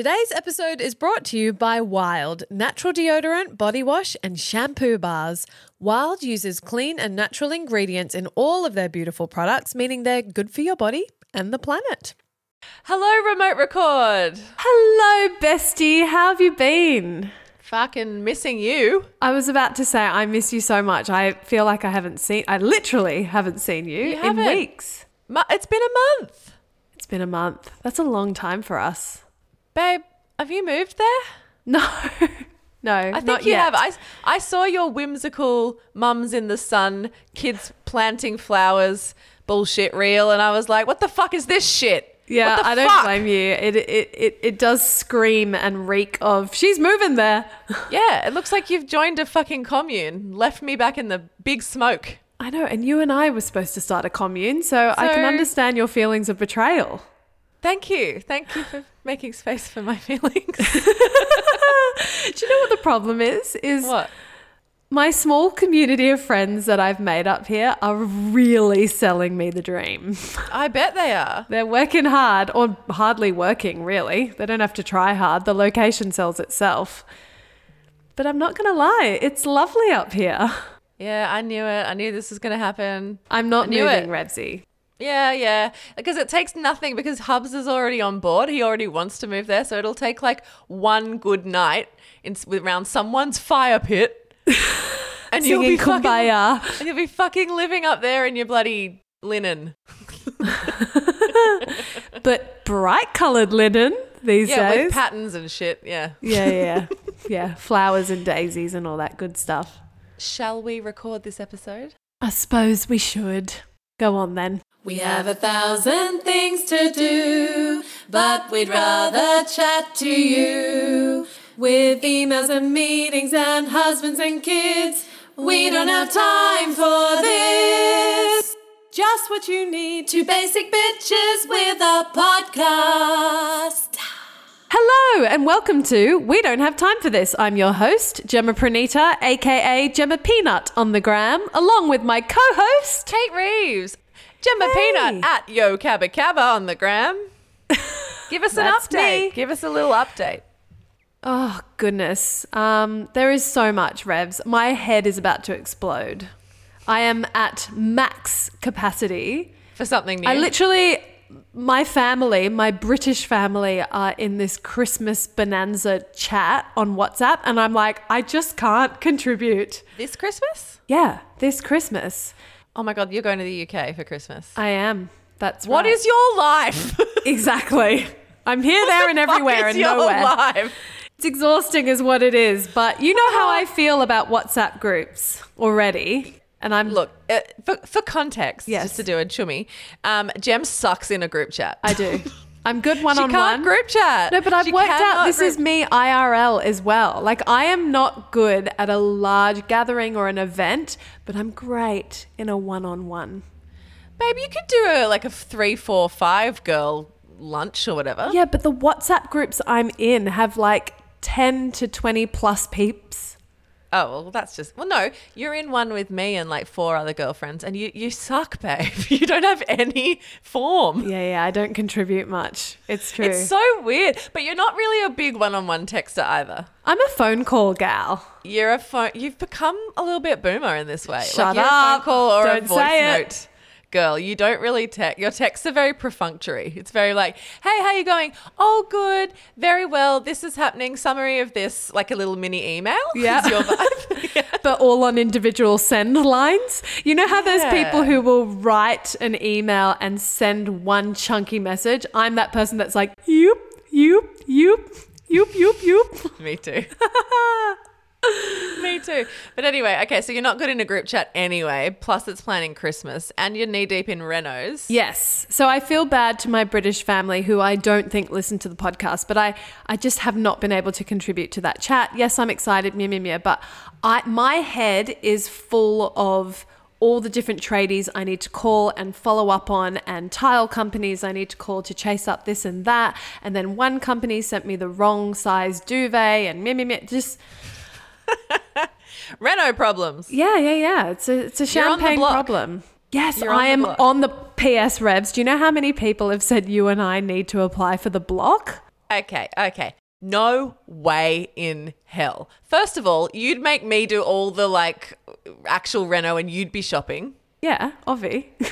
Today's episode is brought to you by Wild, natural deodorant, body wash, and shampoo bars. Wild uses clean and natural ingredients in all of their beautiful products, meaning they're good for your body and the planet. Hello, remote record. Hello, bestie. How have you been? Fucking missing you. I was about to say, I miss you so much. I feel like I haven't seen, I literally haven't seen you, You in haven't. weeks. Mu- It's been a month. It's been a month. That's a long time for us. Babe, have you moved there? No, no, I think you yet. have. I, I saw your whimsical mums in the sun, kids planting flowers bullshit reel, and I was like, what the fuck is this shit? Yeah, What the I don't fuck? blame you. It, it it it does scream and reek of she's moving there. Yeah, it looks like you've joined a fucking commune, left me back in the big smoke. I know, and you and I were supposed to start a commune, so, I can understand your feelings of betrayal. Thank you. Thank you for making space for my feelings. Do you know what the problem is? Is what? my small community of friends that I've made up here are really selling me the dream. I bet they are. They're working hard, or hardly working, really. They don't have to try hard. The location sells itself. But I'm not going to lie, it's lovely up here. Yeah, I knew it. I knew this was going to happen. I'm not moving, it. Revsy. Yeah, yeah. Because it takes nothing because Hubs is already on board. He already wants to move there. So it'll take like one good night in, around someone's fire pit. And you'll be fucking, and you'll be fucking living up there in your bloody linen. but bright colored linen these Yeah, days. with patterns and shit. Yeah, yeah, yeah. yeah, flowers and daisies and all that good stuff. Shall we record this episode? I suppose we should. Go on then. We have a thousand things to do, but we'd rather chat to you. With emails and meetings and husbands and kids, we don't have time for this. Just what you need, two basic bitches with a podcast. Hello and welcome to We Don't Have Time for This. I'm your host, Gemma Pranita, aka Gemma Peanut on the gram, along with my co host. Kate Reeves, Gemma Hey. Peanut at Yo Cabba Cabba on the gram. Give us an update. me. Give us a little update. Oh, goodness. Um, there is so much, Revs. My head is about to explode. I am at max capacity. For something new. I literally, my family, my British family, are in this Christmas bonanza chat on WhatsApp, and I'm like, I just can't contribute. this Christmas? Yeah, this Christmas, Oh my god, you're going to the UK for Christmas. I am. That's What right. is your life? exactly? I'm here, there, and everywhere, is and your nowhere. life? It's exhausting, is what it is. But you know how I feel about WhatsApp groups already, and I'm Look, uh, for, for context, Yes. just to do a chummy, um, Jem sucks in a group chat. I do. I'm good one on one. she on can't one. group chat. No, but I've She worked out cannot this is group- me IRL as well. Like I am not good at a large gathering or an event, but I'm great in a one-on-one. Babe, you could do a like a three, four, five girl lunch or whatever. Yeah, but the WhatsApp groups I'm in have like 10 to 20 plus peeps. Oh well, that's just well. No, you're in one with me and like four other girlfriends, and you you suck, babe. You don't have any form. Yeah, yeah, I don't contribute much. It's true. It's so weird, but you're not really a big one-on-one texter either. I'm a phone call gal. You're a phone. You've become a little bit boomer in this way. Shut like A phone up. call or Don't voice say it. note. Girl, you don't really text. Your texts are very perfunctory. It's very like, "Hey, how you going? Oh, good, very well. This is happening. Summary of this, like a little mini email. Yeah. Your vibe. Yeah. but all on individual send lines. You know how there's people who will write an email and send one chunky message? I'm that person that's like, yoop, yoop, yoop, yoop, yoop, yoop. Me too. Me too. But anyway, okay, so you're not good in a group chat anyway. Plus, it's planning Christmas, and you're knee deep in Renos. Yes. So I feel bad to my British family who I don't think listen to the podcast, but I, I just have not been able to contribute to that chat. Yes, I'm excited, meow, meow, meow, but I, my head is full of all the different tradies I need to call and follow up on, and tile companies I need to call to chase up this and that. And then one company sent me the wrong size duvet, and meow, meow, meow. Just, reno problems. yeah, yeah, yeah. It's a, it's a You're on the champagne problem. Yes, I am block. on the PS Revs. Do you know how many people have said you and I need to apply for the block? Okay, okay. No way in hell. First of all, you'd make me do all the like actual reno and you'd be shopping. Yeah, Ovi.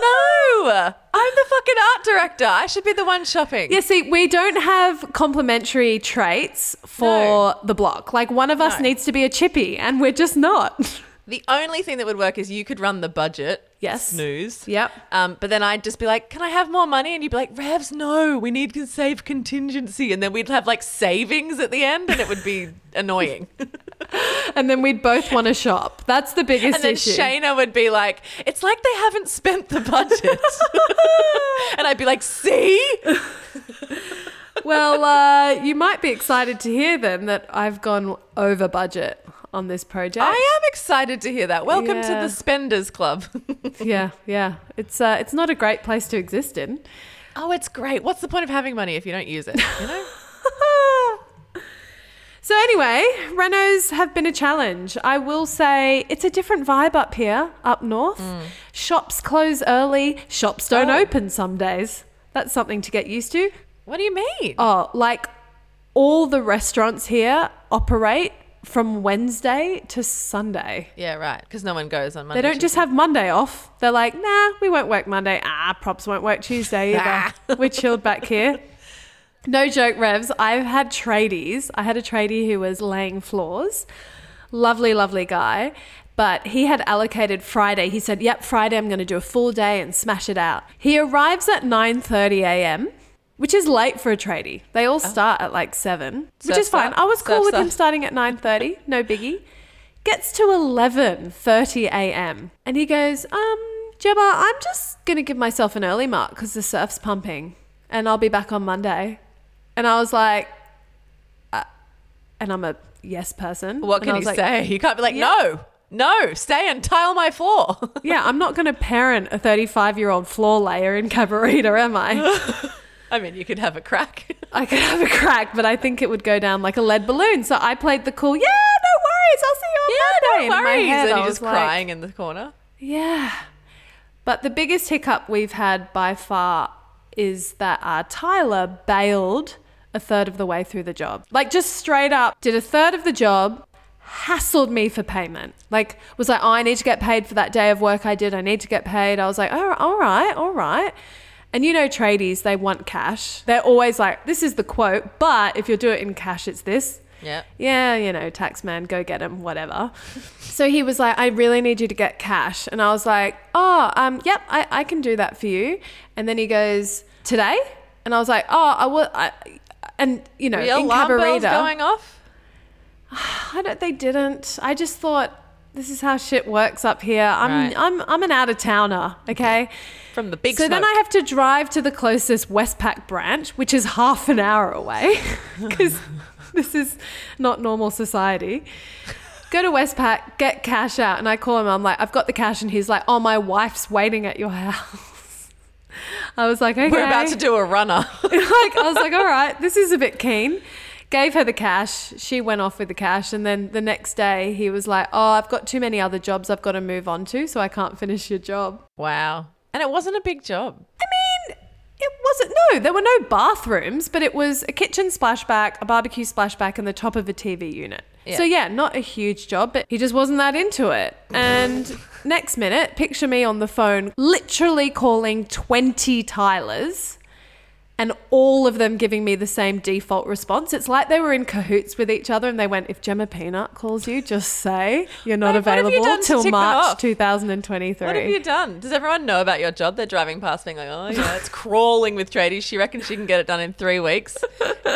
No, I'm the fucking art director. I should be the one shopping. yeah, see, we don't have complementary traits for the block. Like one of us No. needs to be a chippy, and we're just not. The only thing that would work is you could run the budget. Yes. Snooze. Yep. Um, but then I'd just be like, "Can I have more money?" And you'd be like, "Revs, no, we need to save contingency." And then we'd have like savings at the end, and it would be annoying. and then we'd both want to shop. That's the biggest issue. And then issue. Shayna would be like, "It's like they haven't spent the budget," and I'd be like, "See." well, uh, you might be excited to hear then that I've gone over budget on this project. I am excited to hear that. Welcome Yeah. to the Spenders Club. yeah, yeah. It's uh, it's not a great place to exist in. oh, it's great. What's the point of having money if you don't use it? You know. So anyway, renos have been a challenge. I will say it's a different vibe up here, up north. Shops close early. Shops don't Mm. Oh. open some days. That's something to get used to. what do you mean? Oh, like all the restaurants here operate from Wednesday to Sunday. Yeah, right. Because no one goes on Monday. They don't just have Monday off. They're like, nah, we won't work Monday. Ah, props won't work Tuesday either. We're chilled back here. No joke, Revs. I've had tradies. I had a tradie who was laying floors. Lovely, lovely guy. But he had allocated Friday. He said, yep, Friday I'm going to do a full day and smash it out. He arrives at 9.30 a.m., which is late for a tradie. They all start at like 7, which is fine. I was cool with him start. starting at 9.30. No biggie gets to 11:30 a.m. and he goes, "Um, Gemma, I'm just going to give myself an early mark cuz the surf's pumping and I'll be back on Monday." And I was like uh, and I'm a yes person. What And can I you like, say? You can't be like, no, no, stay and tile my floor. Yeah, I'm not going to parent a 35-year-old floor layer in Cabarita, am I? I mean, you could have a crack. I could have a crack, but I think it would go down like a lead balloon. So I played the cool, yeah, no worries, I'll see you on Monday. no worries. head, and you're just like, crying in the corner. Yeah. But the biggest hiccup we've had by far is that uh, tiler bailed a third of the way through the job. Like, just straight up did a third of the job, hassled me for payment. Like, was like, oh, I need to get paid for that day of work I did. I need to get paid. I was like, oh, all right, all right. And you know, tradies, they want cash. They're always like, this is the quote, but if you do it in cash, it's this Yeah. yeah, you know, tax man, go get him, whatever. so he was like, I really need you to get cash. And I was like, oh, um, yep, I, I can do that for you. And then he goes, today? And I was like, oh, I will. I, and, you know, Were in alarm bells Cabarita, going off? I don't, they didn't. I just thought, this is how shit works up here. I'm, Right. I'm, I'm an out of towner, okay? From the big so smoke. then I have to drive to the closest Westpac branch, which is half an hour away, because this is not normal society. Go to Westpac, get cash out, and I call him. I'm like, I've got the cash, and he's like, Oh, my wife's waiting at your house. I was like, Okay. We're about to do a runner. like I was like, all right, this is a bit keen. Gave her the cash. She went off with the cash, and then the next day he was like, "Oh, I've got too many other jobs I've got to move on to, so I can't finish your job." wow. And it wasn't a big job. I mean, it wasn't. No, there were no bathrooms, but it was a kitchen splashback, a barbecue splashback, and the top of a TV unit. Yeah. So yeah, not a huge job, but he just wasn't that into it. And next minute, picture me on the phone, literally calling twenty tilers. And all of them giving me the same default response. It's like they were in cahoots with each other and they went, if Gemma Peanut calls you, just say you're not Babe, what have you available to till March 2023. What have you done? Does everyone know about your job? They're driving past being like, oh, yeah, it's crawling with tradies. She reckons she can get it done in three weeks.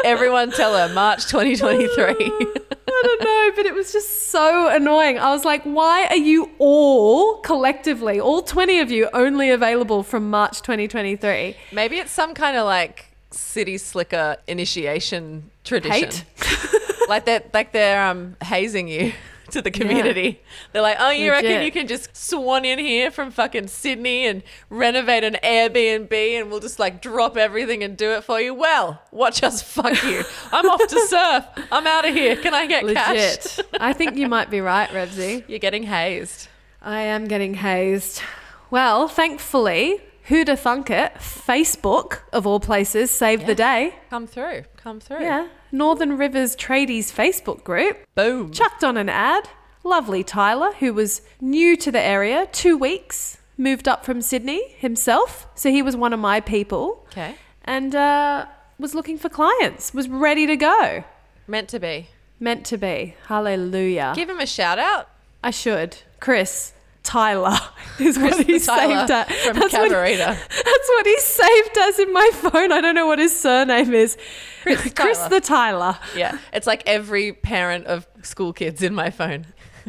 Everyone tell her March 2023. I don't know, but it was just so annoying. I was like, why are you all collectively, all 20 of you, only available from March 2023? Maybe it's some kind of like city slicker initiation tradition. Hate? like they're like they're um hazing you to the community. They're like, oh, you reckon you can just swan in here from fucking Sydney and renovate an Airbnb and we'll just like drop everything and do it for you? Well, watch us fuck you. I'm off to surf. I'm out of here. Can I get cash? Legit. I think you might be right, Revsy. You're getting hazed. I am getting hazed. Well, thankfully, who'da thunk it? Facebook, of all places, saved the day. Come through. Come through. Yeah. Northern Rivers Tradies Facebook group Boom. chucked on an ad. Lovely tiler, who was new to the area, two weeks, moved up from Sydney himself. So he was one of my people Okay. and uh, was looking for clients, was ready to go. Meant to be. Meant to be. Hallelujah. Give him a shout out. I should. Chris. Tiler is what he Tiler saved at. from That's what, Cabarita. that's what he saved as in my phone. I don't know what his surname is. Chris Chris Tiler. the tiler. Yeah. It's like every parent of school kids in my phone.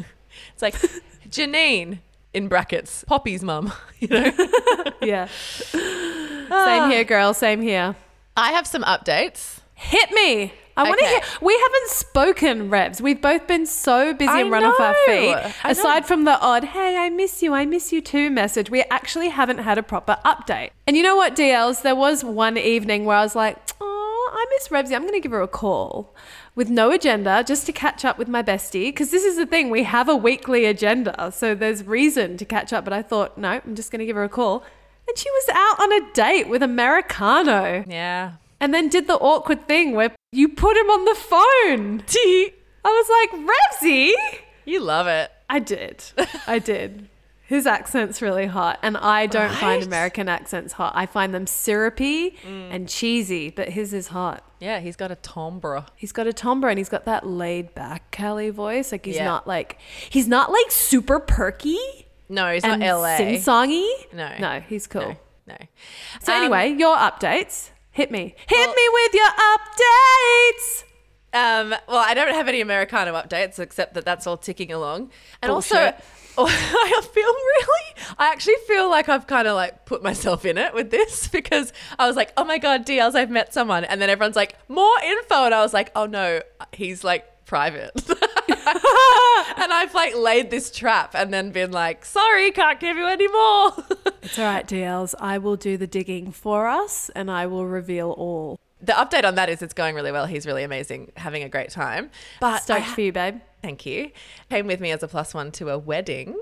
it's like Janine in brackets, Poppy's mum. You know? Yeah. Ah. Same here, girl. Same here. I have some updates. Hit me. I want to Okay. hear. We haven't spoken, Revs. We've both been so busy I and run off our feet. I know. Aside from the odd, hey, I miss you, I miss you too message, we actually haven't had a proper update. And you know what, DLs? There was one evening where I was like, oh, I miss Revsy. I'm going to give her a call with no agenda just to catch up with my bestie. Because this is the thing, we have a weekly agenda. So there's reason to catch up. But I thought, no, I'm just going to give her a call. And she was out on a date with Americano Yeah. And then did the awkward thing where you put him on the phone. I was like, Revsy. You love it. I did. I did. His accent's really hot, and I don't find American accents hot. I find them syrupy and cheesy, but his is hot. Yeah, he's got a timbre. He's got a timbre and he's got that laid back Cali voice. Like he's Yeah. not like he's not like super perky No, he's not LA. sing songy. No. no, he's cool. No, no. So Um, anyway, your updates. Hit me. Hit well- me with your updates. Um, well, I don't have any Americano updates except that that's all ticking along. And Bullshit. also, I feel really, I actually feel like I've kind of like put myself in it with this because I was like, oh my God, DLs, I've met someone. And then everyone's like, more info. And I was like, oh no, he's like private. and I've like laid this trap and then been like, sorry, can't give you any more. It's all right, DLs. I will do the digging for us and I will reveal all. the update on that is it's going really well. He's really amazing, having a great time. But Stoked I- for you, babe. Thank you. Came with me as a plus one to a wedding.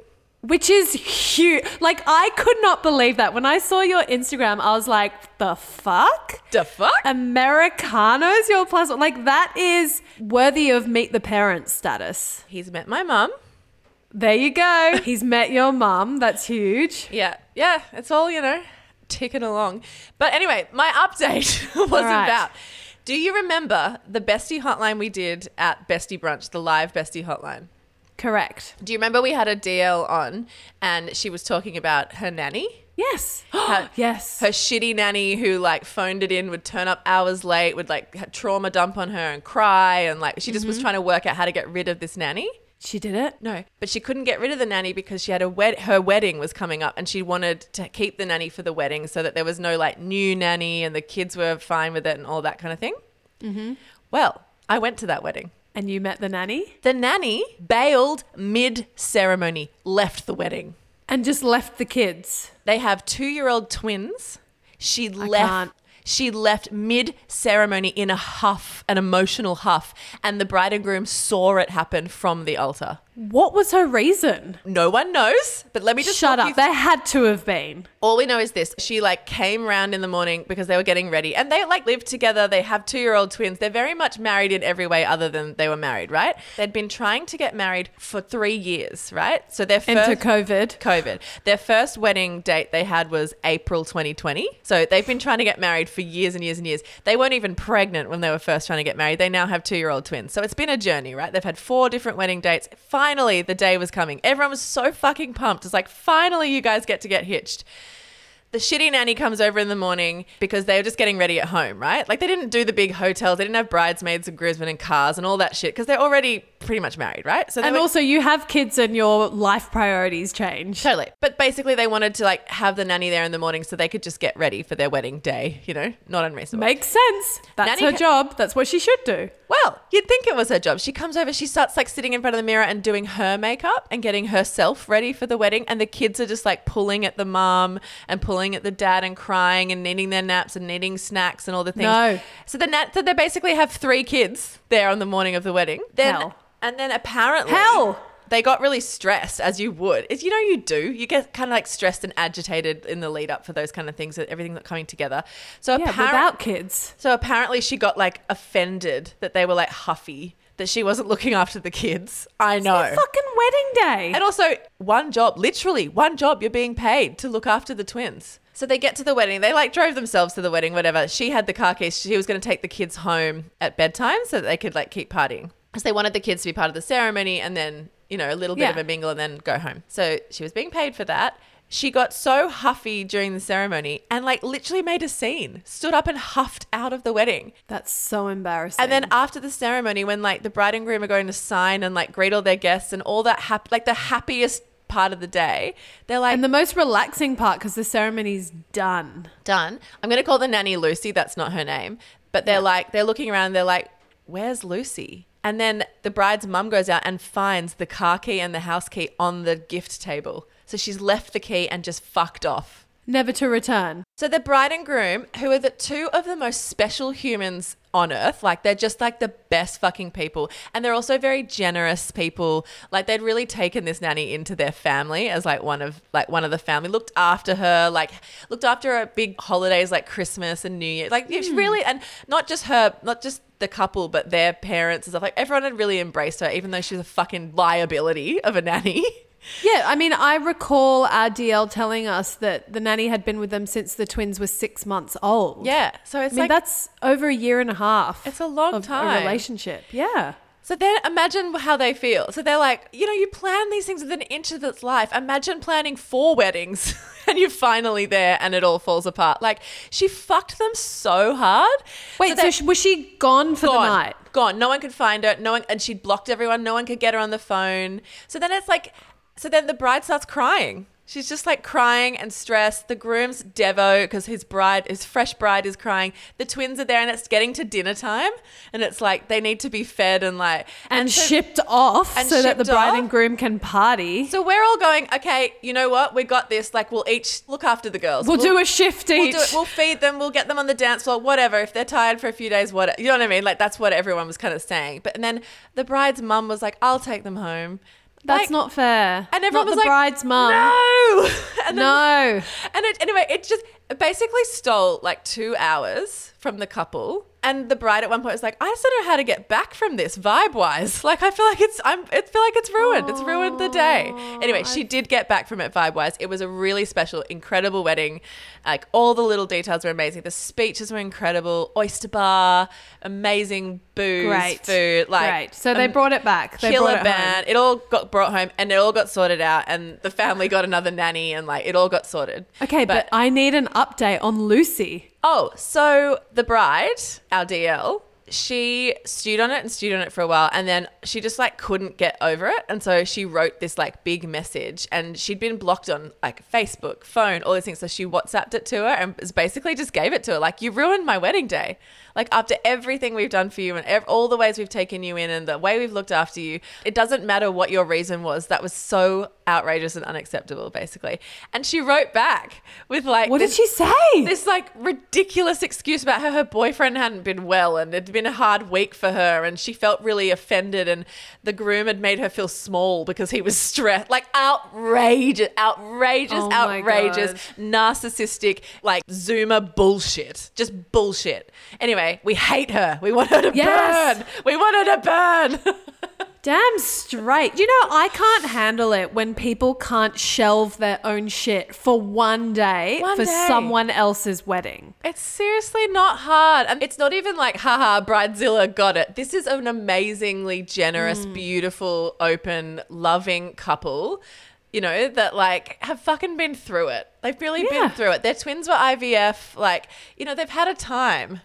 Which is huge. Like, I could not believe that. When I saw your Instagram, I was like, the fuck? The fuck? Americanos, your plus one. Like, that is worthy of meet the parents status. He's met my mum. There you go. He's met your mum. That's huge. Yeah, yeah, it's all, you know, ticking along. But anyway, my update was right. about do you remember the bestie hotline we did at Bestie Brunch, the live bestie hotline? Correct. Do you remember we had a DL on and she was talking about her nanny? Yes. Her- yes. Her shitty nanny who like phoned it in, would turn up hours late, would like trauma dump on her and cry. And like she just was trying to work out how to get rid of this nanny. she did it. No, but she couldn't get rid of the nanny because she had a wed- her wedding was coming up and she wanted to keep the nanny for the wedding so that there was no like new nanny and the kids were fine with it and all that kind of thing. Mm-hmm. Well, I went to that wedding. And you met the nanny The nanny bailed mid ceremony, left the wedding. and just left the kids. They have two year old twins. She can't. left. She left mid ceremony in a huff, an emotional huff, and the bride and groom saw it happen from the altar. What was her reason? No one knows, but let me just Shut up. you There had to have been. all we know is this she like came round in the morning because they were getting ready and they like live together they have two-year-old twins they're very much married in every way other than they were married right they'd been trying to get married for three years right so their Enter COVID. COVID. Their first wedding date they had was April 2020. So they've been trying to get married for years and years and years. They weren't even pregnant when they were first trying to get married. They now have two year old twins. So it's been a journey, right? They've had four different wedding dates. Finally, the day was coming. Everyone was so fucking pumped. It's like, finally, you guys get to get hitched. The shitty nanny comes over in the morning because they were just getting ready at home, right? Like they didn't do the big hotels. They didn't have bridesmaids and groomsmen and cars and all that shit because they're already pretty much married, right? So And were- also, you have kids and your life priorities change. Totally. But basically, they wanted to like have the nanny there in the morning so they could just get ready for their wedding day. You know, not unreasonable. Makes sense. That's Nanny her ca- job. That's what she should do. well, you'd think it was her job. She comes over, she starts like sitting in front of the mirror and doing her makeup and getting herself ready for the wedding. And the kids are just like pulling at the mom and pulling at the dad and crying and needing their naps and needing snacks and all the things. No. So the nat- so they basically have three kids there on the morning of the wedding. Then Hell. and then apparently Hell. they got really stressed, as you would. As you know you do. You get kind of like stressed and agitated in the lead up for those kind of things, everything that's coming together. So Yeah, apparent- without kids. so apparently she got like offended that they were like huffy, that she wasn't looking after the kids. I know. Fucking wedding day. And also, one job, literally one job, you're being paid to look after the twins. So they get to the wedding. They like drove themselves to the wedding, whatever. She had the car keys. She was going to take the kids home at bedtime so that they could like keep partying. Because they wanted the kids to be part of the ceremony and then, you know, a little bit Yeah. of a mingle and then go home. So she was being paid for that. She got so huffy during the ceremony and like literally made a scene, stood up and huffed out of the wedding. That's so embarrassing. And then after the ceremony, when like the bride and groom are going to sign and like greet all their guests and all that, hap- like the happiest part of the day, they're like, and the most relaxing part because the ceremony's done. done. I'm going to call the nanny Lucy. That's not her name. But they're like, they're looking around, they're like, where's Lucy? And then the bride's mum goes out and finds the car key and the house key on the gift table. So she's left the key and just fucked off. Never to return. So the bride and groom, who are the two of the most special humans on earth, like they're just like the best fucking people. And they're also very generous people. Like they'd really taken this nanny into their family as like one of like one of the family, looked after her, like looked after her big holidays like Christmas and New Year. Like it's hmm. really and not just her, not just the couple, but their parents and stuff. Like everyone had really embraced her, even though she was a fucking liability of a nanny. Yeah, I mean, I recall our DL telling us that the nanny had been with them since the twins were six months old. yeah. So I it's mean, like that's over a year and a half. It's a long time. A relationship. Yeah. So then imagine how they feel. So they're like, you know, you plan these things within an inch of its life. Imagine planning four weddings and you're finally there and it all falls apart. Like she fucked them so hard. Wait, so, sh was she gone for gone, the night? Gone. No one could find her. No one, and she'd blocked everyone. No one could get her on the phone. So then it's like, so then the bride starts crying. She's just like crying and stressed. The groom's Devo because his bride, his fresh bride, is crying. The twins are there, and it's getting to dinner time, and it's like they need to be fed and like And, so- shipped off and so that the bride off? and groom can party. So we're all going, okay, you know what? We got this. Like, we'll each look after the girls. we'll, do a shift We'll, each. do it. we'll feed them. We'll get them on the dance floor. Whatever. If they're tired for a few days, what you know what I mean? Like that's what everyone was kind of saying. But and then the bride's mum was like, "I'll take them home." That's Like- not fair. And everyone not was the like, bride's mum. No. And then- No. And it, anyway, it just basically stole like two hours from the couple. And the bride at one point was like, I just don't know how to get back from this vibe wise. Like I feel like it's I'm I feel like it's ruined. It's ruined the day. Anyway, she did get back from it vibe wise. It was a really special, incredible wedding. Like all the little details were amazing. The speeches were incredible. Oyster bar, amazing booze, Great. food. Like Great. So they um, brought it back. They killer brought it home. band. It all got brought home and it all got sorted out and the family got another nanny and like it all got sorted. Okay, but, I need an update on Lucy. oh, so the bride, our DL, she stewed on it and stewed on it for a while and then she just like couldn't get over it and so she wrote this like big message and she'd been blocked on like Facebook, phone, all these things so she WhatsApped it to her and basically just gave it to her like you ruined my wedding day. Like after everything we've done for you and ev- all the ways we've taken you in and the way we've looked after you, it doesn't matter what your reason was. That was so outrageous and unacceptable, basically. And she wrote back with like, What did she say? This like ridiculous excuse about how her boyfriend hadn't been well and it'd been a hard week for her and she felt really offended and the groom had made her feel small because he was stressed. Like outrageous, outrageous, Oh outrageous, narcissistic, like Zoomer bullshit. Just bullshit. Anyway, we hate her. We want her to Yes. burn. We want her to burn. Damn straight. You know, I can't handle it when people can't shelve their own shit for one day One for day. someone else's wedding. It's seriously not hard. And it's not even like, haha, Bridezilla got it. This is an amazingly generous, Mm. beautiful, open, loving couple, you know, that like have fucking been through it. They've really Yeah. been through it. Their twins were IVF. Like, you know, they've had a time.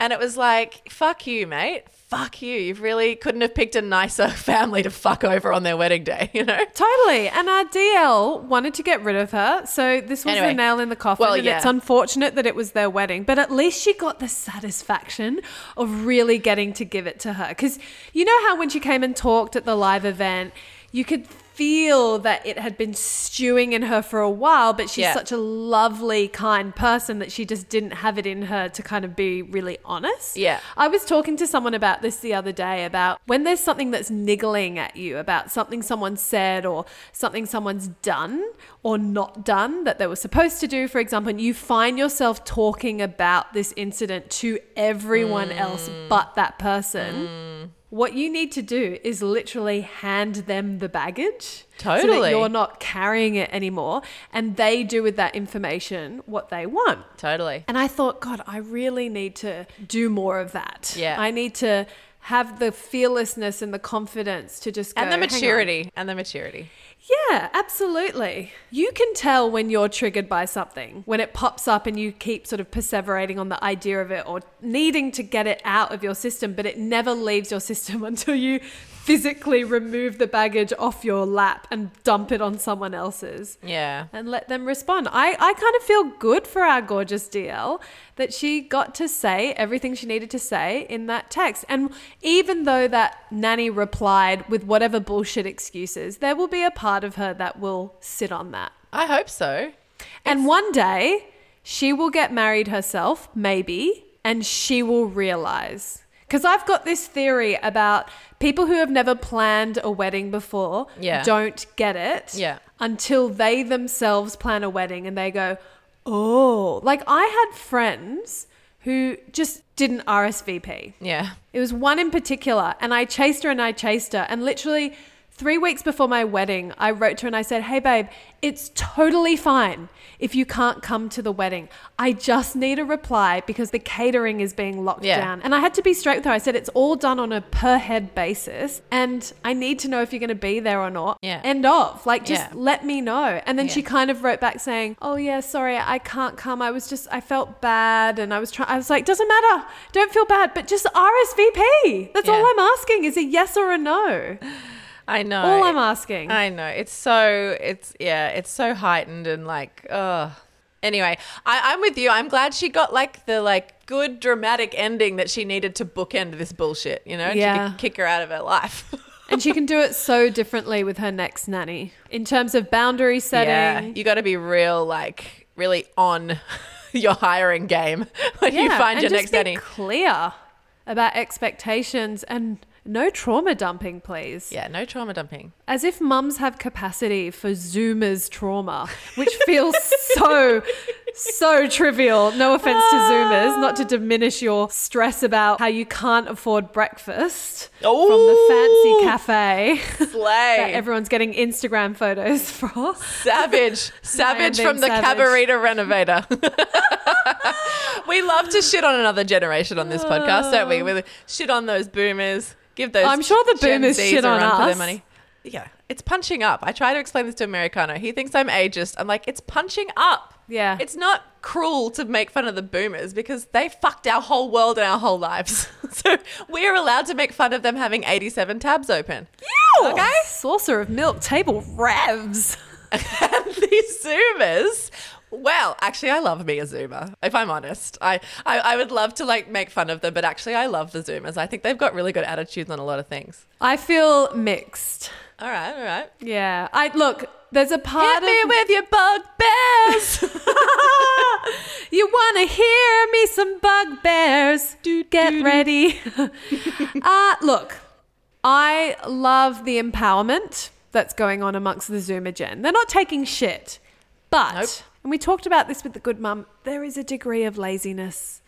And it was like, fuck you, mate. Fuck you. You really couldn't have picked a nicer family to fuck over on their wedding day, you know? Totally. And our DL wanted to get rid of her. So this was Anyway. the nail in the coffin. Well, and yeah. it's unfortunate that it was their wedding. But at least she got the satisfaction of really getting to give it to her. Because you know how when she came and talked at the live event, you could feel that it had been stewing in her for a while, but she's Yeah. such a lovely, kind person that she just didn't have it in her to kind of be really honest. Yeah. I was talking to someone about this the other day about when there's something that's niggling at you about something someone said or something someone's done or not done that they were supposed to do, for example, and you find yourself talking about this incident to everyone else mm. but that person. Mm. What you need to do is literally hand them the baggage. So that you're not carrying it anymore and they do with that information what they want. Totally. And I thought, God, I really need to do more of that. Yeah. I need to have the fearlessness and the confidence to just go, And the maturity. And the maturity. Yeah, absolutely. You can tell when you're triggered by something, when it pops up and you keep sort of perseverating on the idea of it or needing to get it out of your system, but it never leaves your system until you physically remove the baggage off your lap and dump it on someone else's Yeah. and let them respond. I, I kind of feel good for our gorgeous DL that she got to say everything she needed to say in that text. And even though that nanny replied with whatever bullshit excuses, there will be a part of her that will sit on that. I hope so. And one day she will get married herself, maybe, and she will realize. Because I've got this theory about people who have never planned a wedding before Yeah. don't get it Yeah. until they themselves plan a wedding and they go, oh, like I had friends who just didn't RSVP. Yeah. It was one in particular, and I chased her and I chased her. And literally three weeks before my wedding, I wrote to her and I said, Hey, babe, it's totally fine if you can't come to the wedding. I just need a reply because the catering is being locked Yeah. down. And I had to be straight with her. I said, It's all done on a per head basis, and I need to know if you're going to be there or not. Yeah. End of. Like, just Yeah. let me know. And then she kind of wrote back saying, Oh, yeah, sorry, I can't come. I was just, I felt bad. And I was trying, I was like, Doesn't matter. Don't feel bad, but just RSVP. That's all I'm asking is a yes or a no. I know. All I'm asking. I know. It's so it's yeah, it's so heightened and like ugh. Anyway, I, I'm with you. I'm glad she got like the like good dramatic ending that she needed to bookend this bullshit, you know? She Yeah. could kick her out of her life. and she can do it so differently with her next nanny in terms of boundary setting. yeah. You gotta be real like really on your hiring game when you Yeah, find and your just next be nanny. clear about expectations and no trauma dumping, please. Yeah, no trauma dumping. As if mums have capacity for Zoomers trauma, which feels so, so trivial. No offense to Zoomers, not to diminish your stress about how you can't afford breakfast from the fancy cafe that everyone's getting Instagram photos for. Savage. Savage from the savage. Cabarita Renovator. we love to shit on another generation on this podcast, don't we? We shit on those boomers. Give those I'm sure the Gen boomers Zs shit on run for their us. money. Yeah, it's punching up. I try to explain this to Americano. He thinks I'm ageist. I'm like, it's punching up. Yeah. It's not cruel to make fun of the boomers because they fucked our whole world and our whole lives. so we're allowed to make fun of them having 87 tabs open. Yeah, okay? Saucer of milk, table revs. and these Zoomers. Well, actually, I love me a Zoomer. If I'm honest, I, I I would love to like make fun of them, but actually, I love the Zoomers. I think they've got really good attitudes on a lot of things. I feel mixed. All right, all right. Yeah. I look, there's a part Hit me of with your bugbears. You want to hear me some bugbears? Do get ready. uh, look, I love the empowerment that's going on amongst the Zoomer gen. They're not taking shit, but, Nope. And we talked about this with the good mum, there is a degree of laziness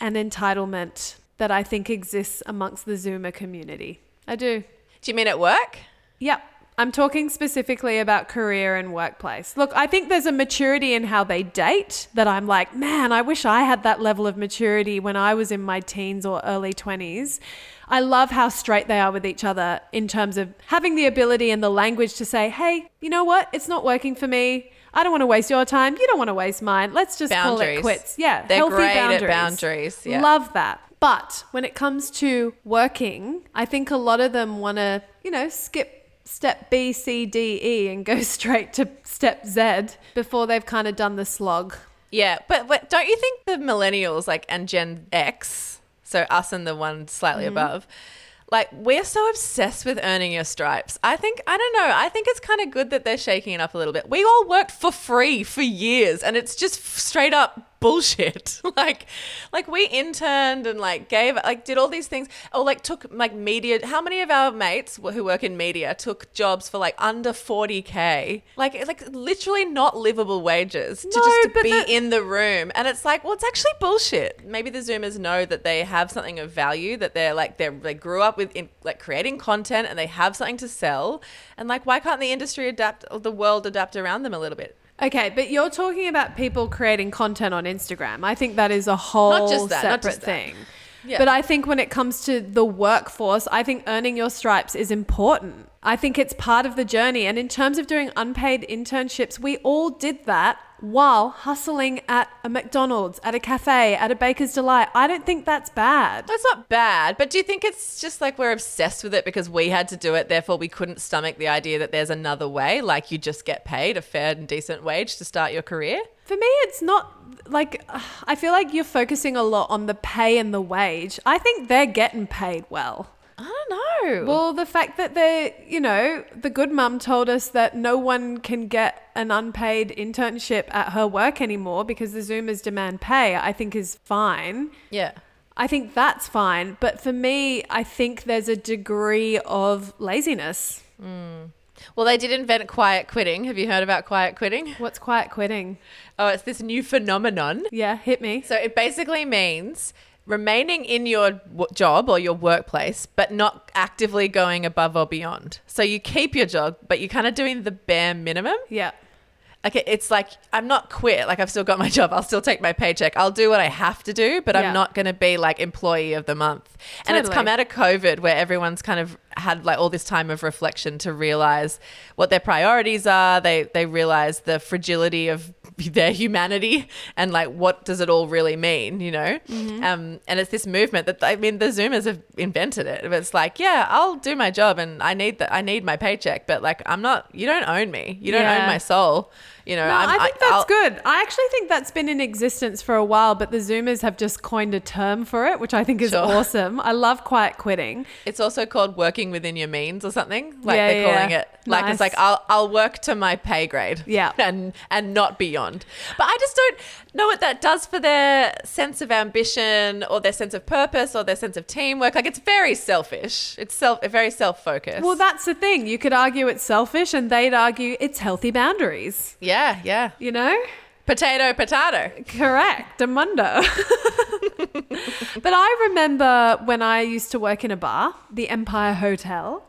and entitlement that I think exists amongst the Zoomer community. I do. Do you mean at work? Yep. I'm talking specifically about career and workplace. Look, I think there's a maturity in how they date that I'm like, man, I wish I had that level of maturity when I was in my teens or early 20s. I love how straight they are with each other in terms of having the ability and the language to say, hey, you know what? It's not working for me. I don't want to waste your time. You don't want to waste mine. Let's just call it quits. Yeah. They're healthy boundaries. boundaries. Yeah. Love that. But when it comes to working, I think a lot of them want to, you know, skip step B, C, D, E and go straight to step Z before they've kind of done the slog. Yeah, but but don't you think the millennials like and Gen X, so us and the one slightly mm-hmm. above, Like we're so obsessed with earning your stripes. I think I don't know. I think it's kind of good that they're shaking it up a little bit. We all worked for free for years, and it's just straight up bullshit. like, like we interned and like gave like did all these things, or like took like media. How many of our mates who work in media took jobs for like under forty k? Like, like literally not livable wages to No, just to be the- in the room. And it's like, well, it's actually bullshit. Maybe the Zoomers know that they have something of value, that they're like they they grew up with in, like creating content and they have something to sell. And like, why can't the industry adapt, or the world adapt around them a little bit? Okay, but you're talking about people creating content on Instagram. I think that is a whole just that, not separate just that. thing. Yeah. But I think when it comes to the workforce, I think earning your stripes is important. I think it's part of the journey. And in terms of doing unpaid internships, we all did that while hustling at a McDonald's, at a cafe, at a Baker's Delight. I don't think that's bad. That's not bad, but do you think it's just like we're obsessed with it because we had to do it, therefore we couldn't stomach the idea that there's another way, like you just get paid a fair and decent wage to start your career? For me, it's not like I feel like you're focusing a lot on the pay and the wage. I think they're getting paid well. I don't know. Well, the fact that they, you know, the good mum told us that no one can get an unpaid internship at her work anymore because the Zoomers demand pay, I think is fine. yeah. I think that's fine. But for me, I think there's a degree of laziness. Mm. Well, they did invent quiet quitting. Have you heard about quiet quitting? What's quiet quitting? Oh, it's this new phenomenon. Yeah, hit me. So it basically means remaining in your w- job or your workplace, but not actively going above or beyond. So you keep your job, but you're kind of doing the bare minimum. Yeah. Okay, it's like I'm not quit. Like I've still got my job. I'll still take my paycheck. I'll do what I have to do, but Yeah. I'm not going to be like employee of the month. And it's come out of COVID where everyone's kind of had like all this time of reflection to realize what their priorities are. They they realize the fragility of their humanity and like what does it all really mean, you know? Mm-hmm. Um, and it's this movement that I mean the Zoomers have invented it. It's like, yeah, I'll do my job and I need that I need my paycheck, but like I'm not you don't own me. You don't Yeah. own my soul. You know, No, I'm, I think that's I'll- good. I actually think that's been in existence for a while, but the Zoomers have just coined a term for it, which I think is Sure. awesome. I love quiet quitting. It's also called working within your means or something. Like Yeah, they're calling it. Like Nice. it's like I'll I'll work to my pay grade. Yeah. And and not beyond. But I just don't know what that does for their sense of ambition or their sense of purpose or their sense of teamwork. Like it's very selfish. It's self very self focused. Well, that's the thing. You could argue it's selfish, and they'd argue it's healthy boundaries. yeah, yeah. You know? Potato, potato. Correct, Amundo. but I remember when I used to work in a bar, the Empire Hotel,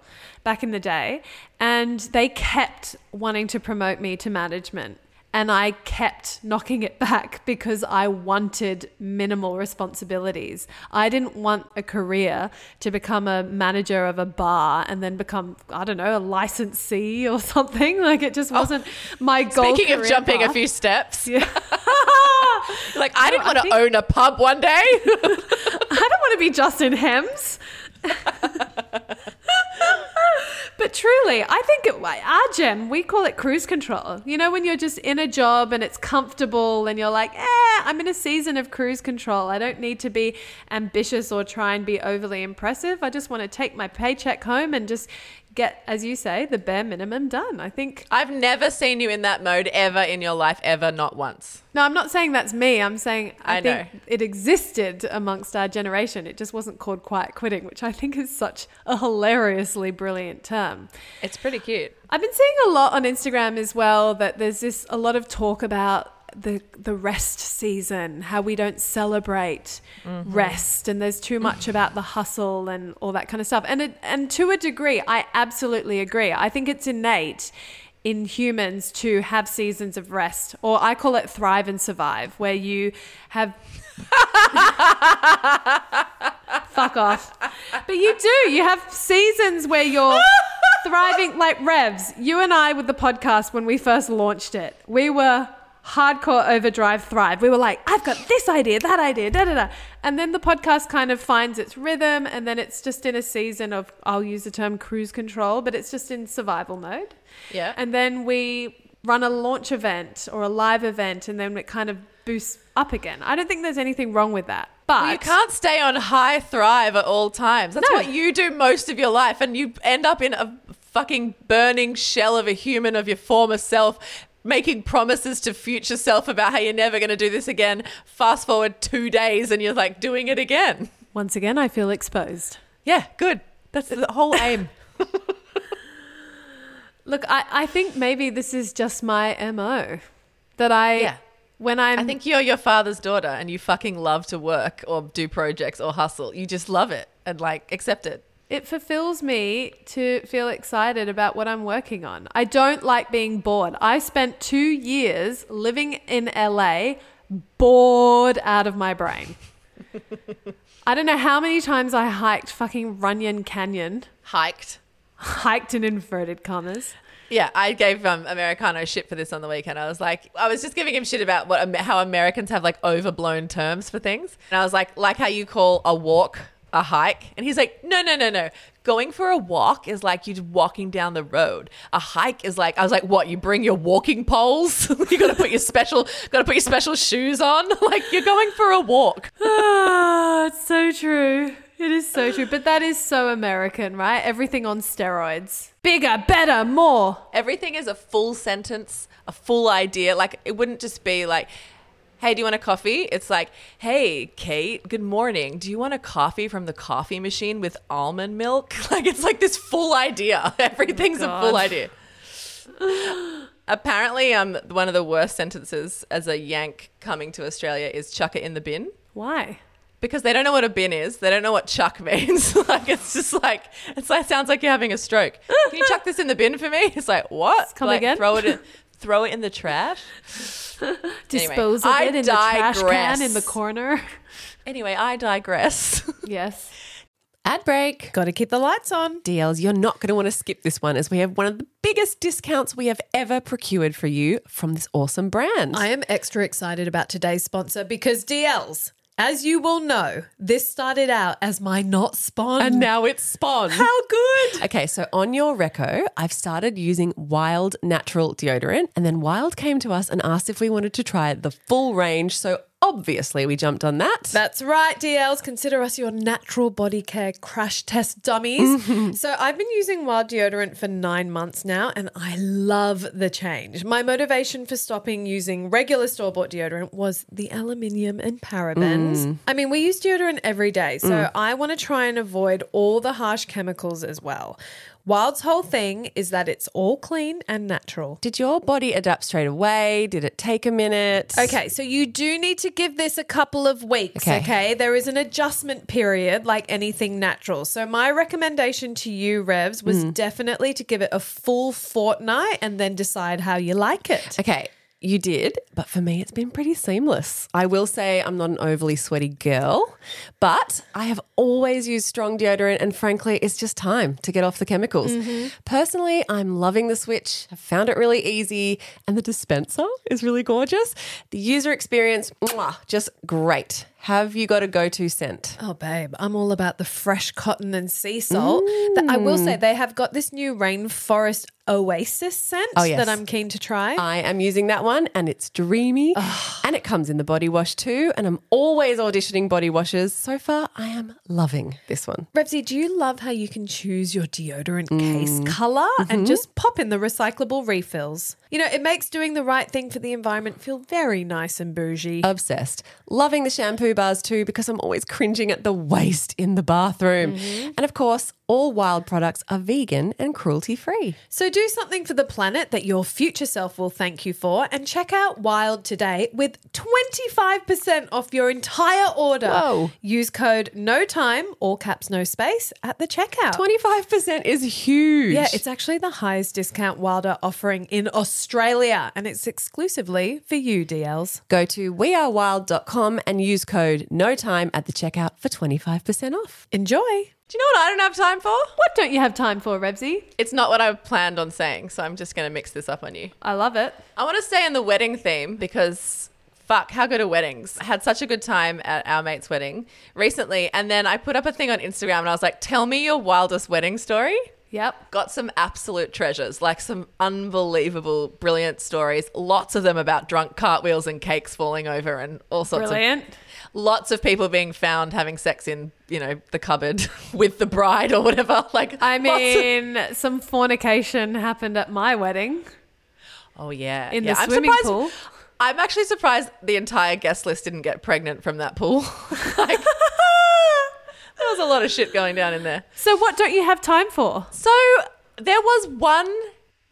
back in the day, and they kept wanting to promote me to management. And I kept knocking it back because I wanted minimal responsibilities. I didn't want a career to become a manager of a bar and then become, I don't know, a licensee or something. Like it just oh, wasn't my goal. Oh, Speaking of jumping a few steps, Yeah. like I didn't want to think- own a pub one day. I don't want to be Justin Hemmes. But truly, I think it, our gem, we call it cruise control. You know, when you're just in a job and it's comfortable and you're like, eh, I'm in a season of cruise control. I don't need to be ambitious or try and be overly impressive. I just want to take my paycheck home and just get, as you say, the bare minimum done. I think I've never seen you in that mode ever in your life, ever, not once. No, I'm not saying that's me. I'm saying I, I think know. it existed amongst our generation. It just wasn't called quiet quitting, which I think is such a hilariously brilliant term. It's pretty cute. I've been seeing a lot on Instagram as well that there's this a lot of talk about the the rest season, how we don't celebrate mm-hmm. rest, and there's too much about the hustle and all that kind of stuff. And it, and to a degree, I absolutely agree. I think it's innate in humans to have seasons of rest, or I call it thrive and survive, where you have fuck off. But you do. You have seasons where you're thriving like Revs. You and I with the podcast when we first launched it, we were hardcore overdrive thrive. We were like, I've got this idea, that idea, da da da. And then the podcast kind of finds its rhythm and then it's just in a season of I'll use the term cruise control, but it's just in survival mode. Yeah. And then we run a launch event or a live event and then it kind of boosts up again. I don't think there's anything wrong with that. But Well, you can't stay on high thrive at all times. That's No. what you do most of your life, and you end up in a fucking burning shell of a human of your former self. Making promises to future self about how you're never going to do this again. Fast forward two days and you're like doing it again. Once again, I feel exposed. Yeah, good. That's the whole aim. Look, I, I think maybe this is just my MO. That I, Yeah. when I'm, I think you're your father's daughter and you fucking love to work or do projects or hustle. You just love it and like accept it. It fulfills me to feel excited about what I'm working on. I don't like being bored. I spent two years living in LA, bored out of my brain. I don't know how many times I hiked fucking Runyon Canyon, Hiked. hiked in inverted commas. Yeah, I gave um, Americano shit for this on the weekend. I was like, I was just giving him shit about what how Americans have like overblown terms for things, and I was like, like how you call a walk a hike, and he's like, no, no, no, no. Going for a walk is like you're walking down the road. A hike is like I was like, what? You bring your walking poles? you got to put your special, got to put your special shoes on. like you're going for a walk. Ah, it's so true. It is so true. But that is so American, right? Everything on steroids. Bigger, better, more. Everything is a full sentence, a full idea. Like it wouldn't just be like, "Hey, do you want a coffee?" It's like, "Hey, Kate, good morning. Do you want a coffee from the coffee machine with almond milk?" Like it's like this full idea. Everything's a full idea. Apparently, um, one of the worst sentences as a Yank coming to Australia is "chuck it in the bin." Why? because they don't know what a bin is. They don't know what chuck means. like it's just like it's like sounds like you're having a stroke. Can you chuck this in the bin for me? It's like what? Come like, again? Throw it in, throw it in the trash. Dispose I of it in the trash can in the corner. Anyway, I digress. yes. Ad break. Got to keep the lights on. DLs, you're not going to want to skip this one as we have one of the biggest discounts we have ever procured for you from this awesome brand. I am extra excited about today's sponsor because DLs, as you will know, this started out as my not spawn. and now it's Spawn. how good! Okay, so on your reco, I've started using Wild Natural deodorant, and then Wild came to us and asked if we wanted to try the full range. So obviously, we jumped on that. That's right, DLs. Consider us your natural body care crash test dummies. Mm-hmm. so, I've been using wild deodorant for nine months now, and I love the change. My motivation for stopping using regular store bought deodorant was the aluminium and parabens. Mm. I mean, we use deodorant every day, so mm. I want to try and avoid all the harsh chemicals as well. Wild's whole thing is that it's all clean and natural. Did your body adapt straight away? Did it take a minute? Okay, so you do need to give this a couple of weeks, Okay. okay. There is an adjustment period like anything natural. So my recommendation to you, Revs, was Mm. definitely to give it a full fortnight and then decide how you like it. Okay, you did, but for me, it's been pretty seamless. I will say I'm not an overly sweaty girl, but I have always used strong deodorant, and frankly, it's just time to get off the chemicals. Mm-hmm. Personally, I'm loving the switch. I've found it really easy, and the dispenser is really gorgeous. The user experience, mwah, just great. Have you got a go to scent? Oh, babe, I'm all about the fresh cotton and sea salt. That I will say mm. they have got this new rainforest oasis scent Oh, yes. that I'm keen to try. I am using that one and it's dreamy and it comes in the body wash too. And I'm always auditioning body washes. So far, I am loving this one. Revsy, do you love how you can choose your deodorant mm. case color and mm-hmm. just pop in the recyclable refills? You know, it makes doing the right thing for the environment feel very nice and bougie. Obsessed. Loving the shampoo bars too because I'm always cringing at the waste in the bathroom. Mm-hmm. And of course, all wild products are vegan and cruelty free. So do something for the planet that your future self will thank you for and check out Wild today with 25% off your entire order. Whoa. Use code no time, all caps no space at the checkout. 25% is huge. Yeah, it's actually the highest discount Wilder offering in Australia and it's exclusively for you, DLs. Go to wearewild.com and use code no time at the checkout for 25% off. Enjoy. Do you know what I don't have time for? What don't you have time for, Rebsy? It's not what I planned on saying, so I'm just going to mix this up on you. I love it. I want to stay in the wedding theme because fuck, how good are weddings? I had such a good time at our mate's wedding recently. And then I put up a thing on Instagram and I was like, tell me your wildest wedding story. Yep. got some absolute treasures, like some unbelievable, brilliant stories. Lots of them about drunk cartwheels and cakes falling over and all sorts Brilliant. of lots of people being found having sex in, you know, the cupboard with the bride or whatever. Like I lots of- mean, some fornication happened at my wedding. oh yeah, in yeah. the I'm swimming surprised- pool. I'm actually surprised the entire guest list didn't get pregnant from that pool. like, there was a lot of shit going down in there. So what don't you have time for? So there was one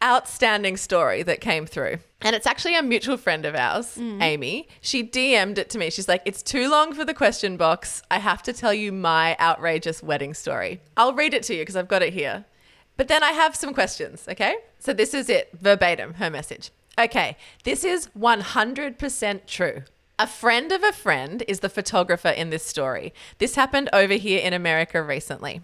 outstanding story that came through. And it's actually a mutual friend of ours, mm. Amy. She DM'd it to me. She's like, It's too long for the question box. I have to tell you my outrageous wedding story. I'll read it to you because I've got it here. But then I have some questions, okay? So this is it, verbatim, her message. Okay, this is 100% true. A friend of a friend is the photographer in this story. This happened over here in America recently.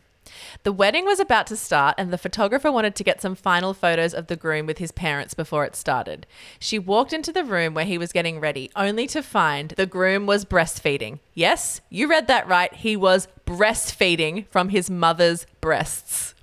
The wedding was about to start, and the photographer wanted to get some final photos of the groom with his parents before it started. She walked into the room where he was getting ready, only to find the groom was breastfeeding. Yes, you read that right. He was breastfeeding from his mother's breasts.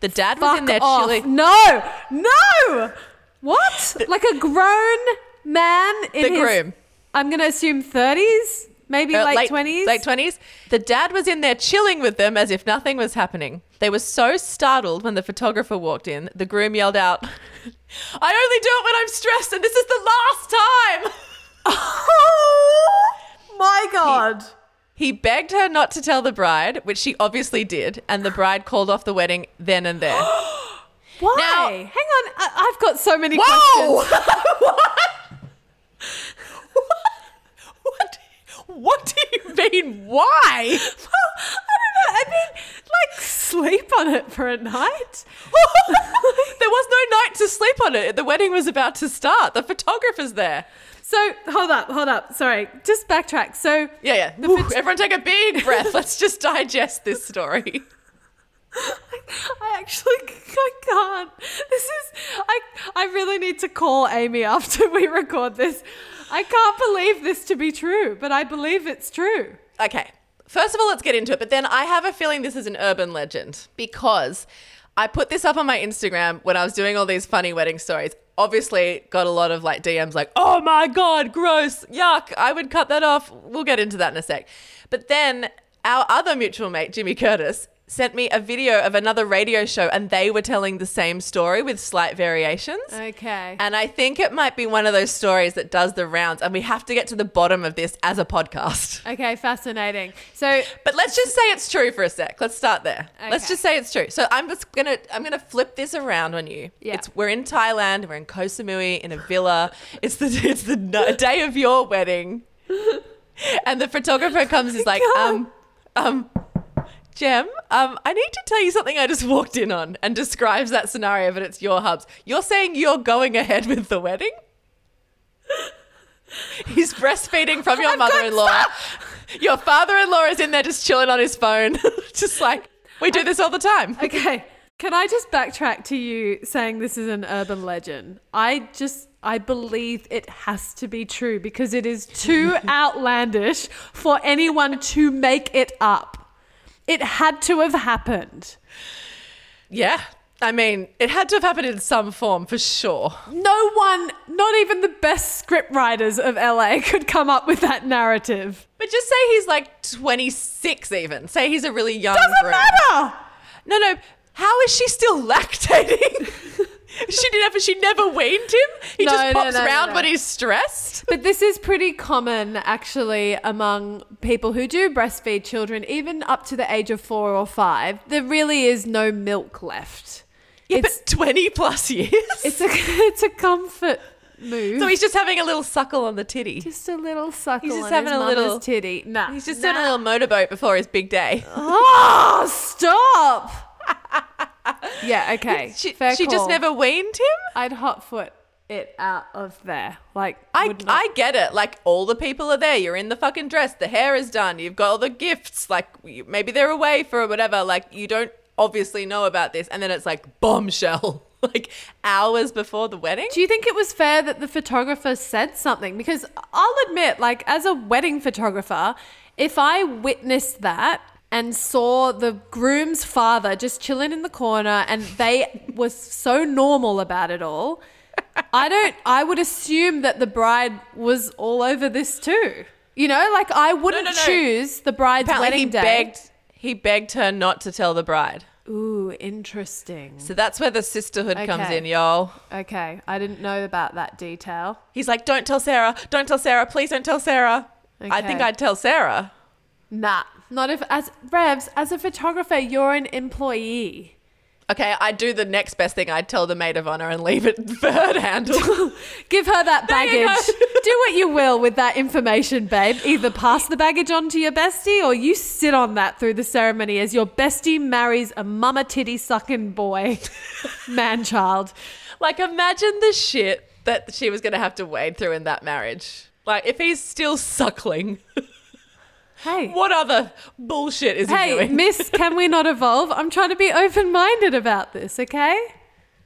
The dad was in Fuck there off. chilling. No, no. What? like a grown man in The his, groom. I'm going to assume 30s, maybe Uh, late 20s. Late 20s. The dad was in there chilling with them as if nothing was happening. They were so startled when the photographer walked in, the groom yelled out, I only do it when I'm stressed, and this is the last time. Oh my god. He begged her not to tell the bride, which she obviously did, and the bride called off the wedding then and there. Why? Now- Hang on. I- I've got so many Whoa! questions. what? What do you mean? Why? Well, I don't know. I mean, like sleep on it for a night. there was no night to sleep on it. The wedding was about to start. The photographer's there. So hold up, hold up. Sorry, just backtrack. So Yeah, yeah. The phot- everyone take a big breath. Let's just digest this story. I actually I can't. This is I I really need to call Amy after we record this. I can't believe this to be true, but I believe it's true. Okay. First of all, let's get into it. But then I have a feeling this is an urban legend because I put this up on my Instagram when I was doing all these funny wedding stories. Obviously, got a lot of like DMs like, oh my God, gross, yuck, I would cut that off. We'll get into that in a sec. But then our other mutual mate, Jimmy Curtis, sent me a video of another radio show and they were telling the same story with slight variations. Okay. And I think it might be one of those stories that does the rounds, and we have to get to the bottom of this as a podcast. Okay, fascinating. So But let's just say it's true for a sec. Let's start there. Let's just say it's true. So I'm just gonna I'm gonna flip this around on you. Yeah. It's we're in Thailand. We're in Koh Samui in a villa. It's the it's the day of your wedding, and the photographer comes. Is like um um. Jem, um, I need to tell you something I just walked in on and describes that scenario, but it's your hubs. You're saying you're going ahead with the wedding? He's breastfeeding from your mother in law. Your father in law is in there just chilling on his phone. just like, we do this all the time. Okay. Can I just backtrack to you saying this is an urban legend? I just I believe it has to be true because it is too outlandish for anyone to make it up. It had to have happened. Yeah. I mean, it had to have happened in some form for sure. No one, not even the best script writers of LA could come up with that narrative. But just say he's like 26 even. Say he's a really young Doesn't groom. matter. No, no. How is she still lactating? she didn't have, she never weaned him. He No, just pops no, no, around when he's stressed. But this is pretty common actually among people who do breastfeed children, even up to the age of four or five. There really is no milk left. Yeah, it's, but 20 plus years. it's a it's a comfort move. so he's just having a little suckle on the titty. just a little suckle He's just on having his a little- titty. Nah, He's just nah. doing a little motorboat before his big day. Oh, stop! yeah, okay. She, she just never weaned him? I'd hot foot it out of there. Like I, not- I get it. Like, all the people are there. You're in the fucking dress. The hair is done. You've got all the gifts. Like, maybe they're away for whatever. Like, you don't obviously know about this. And then it's like bombshell, like hours before the wedding. Do you think it was fair that the photographer said something? Because I'll admit, like, as a wedding photographer, if I witnessed that, and saw the groom's father just chilling in the corner and they was so normal about it all. I don't I would assume that the bride was all over this too. You know, like I wouldn't no, no. choose the bride's Apparently, wedding he day. begged he begged her not to tell the bride. Ooh, interesting. So that's where the sisterhood comes in, y'all. Okay, I didn't know about that detail. He's like, "Don't tell Sarah. Don't tell Sarah. Please don't tell Sarah." I think I'd tell Sarah. Nah, not if as Revs as a photographer, you're an employee. Okay, I'd do the next best thing. I'd tell the maid of honor and leave it third her handle. Give her that baggage. Do what you will with that information, babe. Either pass the baggage on to your bestie or you sit on that through the ceremony as your bestie marries a mama titty sucking boy, man child. like, imagine the shit that she was going to have to wade through in that marriage. Like, if he's still suckling, Hey. what other bullshit is he Hey, doing? miss, can we not evolve? I'm trying to be open minded about this, okay?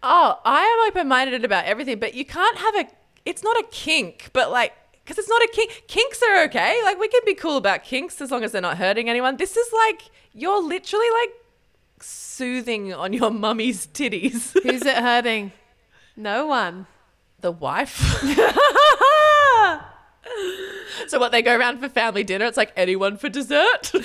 Oh, I am open minded about everything, but you can't have a. It's not a kink, but like, because it's not a kink. Kinks are okay. Like, we can be cool about kinks as long as they're not hurting anyone. This is like, you're literally like soothing on your mummy's titties. Who's it hurting? No one. the wife. so, what, they go around for family dinner? It's like, anyone for dessert? come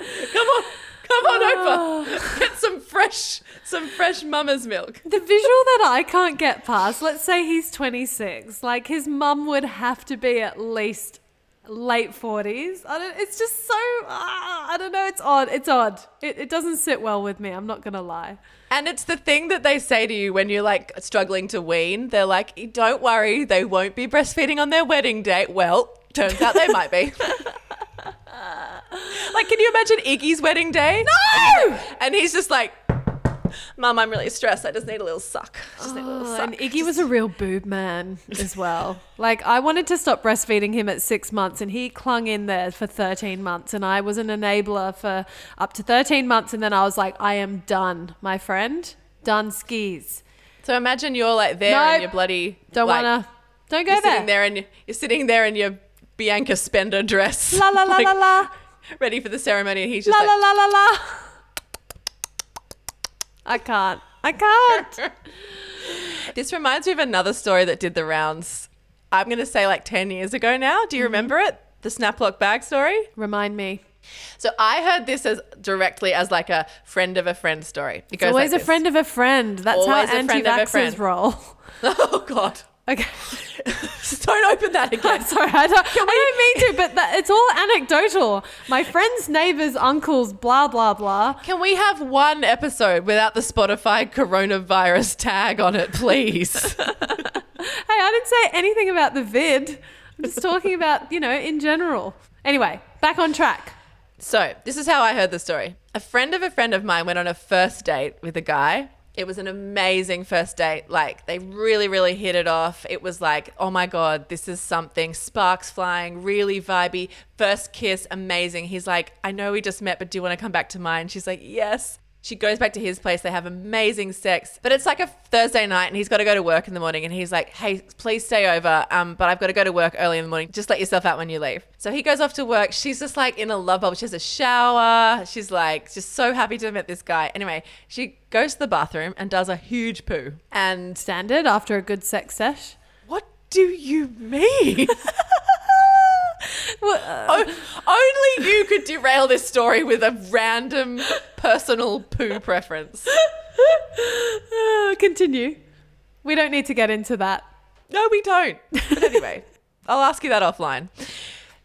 on. Come on over. Get some fresh, some fresh mama's milk. The visual that I can't get past, let's say he's 26, like his mum would have to be at least late 40s. I don't, it's just so, ah, I don't know, it's odd. It's odd. It, it doesn't sit well with me, I'm not going to lie. And it's the thing that they say to you when you're like struggling to wean. They're like, don't worry, they won't be breastfeeding on their wedding day. Well, turns out they might be. like, can you imagine Iggy's wedding day? No! And he's just like, Mum, I'm really stressed. I just need a little suck. I just need a little Oh, suck. and Iggy was a real boob man as well. like, I wanted to stop breastfeeding him at six months, and he clung in there for 13 months. And I was an enabler for up to 13 months. And then I was like, I am done, my friend. Done skis. So imagine you're like there Nope. in your bloody. Don't like, wanna. Don't go You're there. sitting there and you- you're sitting there in your Bianca Spender dress. La la la like, la la. Ready for the ceremony, and he's just La like, la la la la. I can't. I can't. This reminds me of another story that did the rounds. I'm going to say like 10 years ago now. Mm-hmm. Do you remember it? The Snaplock bag story? Remind me. So I heard this as directly as like a friend of a friend story. It It's goes always like a this. friend of a friend. That's Always how a friend of a anti-vaxxers roll. Oh God. Okay. Don't open that again. Sorry, I don't, I don't mean to, but that, it's all anecdotal. My friends, neighbors, uncles, blah, blah, blah. Can we have one episode without the Spotify coronavirus tag on it, please? Hey, I didn't say anything about the vid. I'm just talking about, you know, in general. Anyway, back on track. So, this is how I heard the story. A friend of a friend of mine went on a first date with a guy. It was an amazing first date. Like, they really, really hit it off. It was like, oh my God, this is something. Sparks flying, really vibey. First kiss, amazing. He's like, I know we just met, but do you want to come back to mine? She's like, yes. She goes back to his place. They have amazing sex, but it's like a Thursday night, and he's got to go to work in the morning. And he's like, "Hey, please stay over, um, but I've got to go to work early in the morning. Just let yourself out when you leave." So he goes off to work. She's just like in a love bubble. She has a shower. She's like just so happy to have met this guy. Anyway, she goes to the bathroom and does a huge poo. And Standard after a good sex sesh. what do you mean? Well, uh, O- only you could derail this story with a random personal poo preference. uh, continue. We don't need to get into that. No, we don't. But anyway, I'll ask you that offline.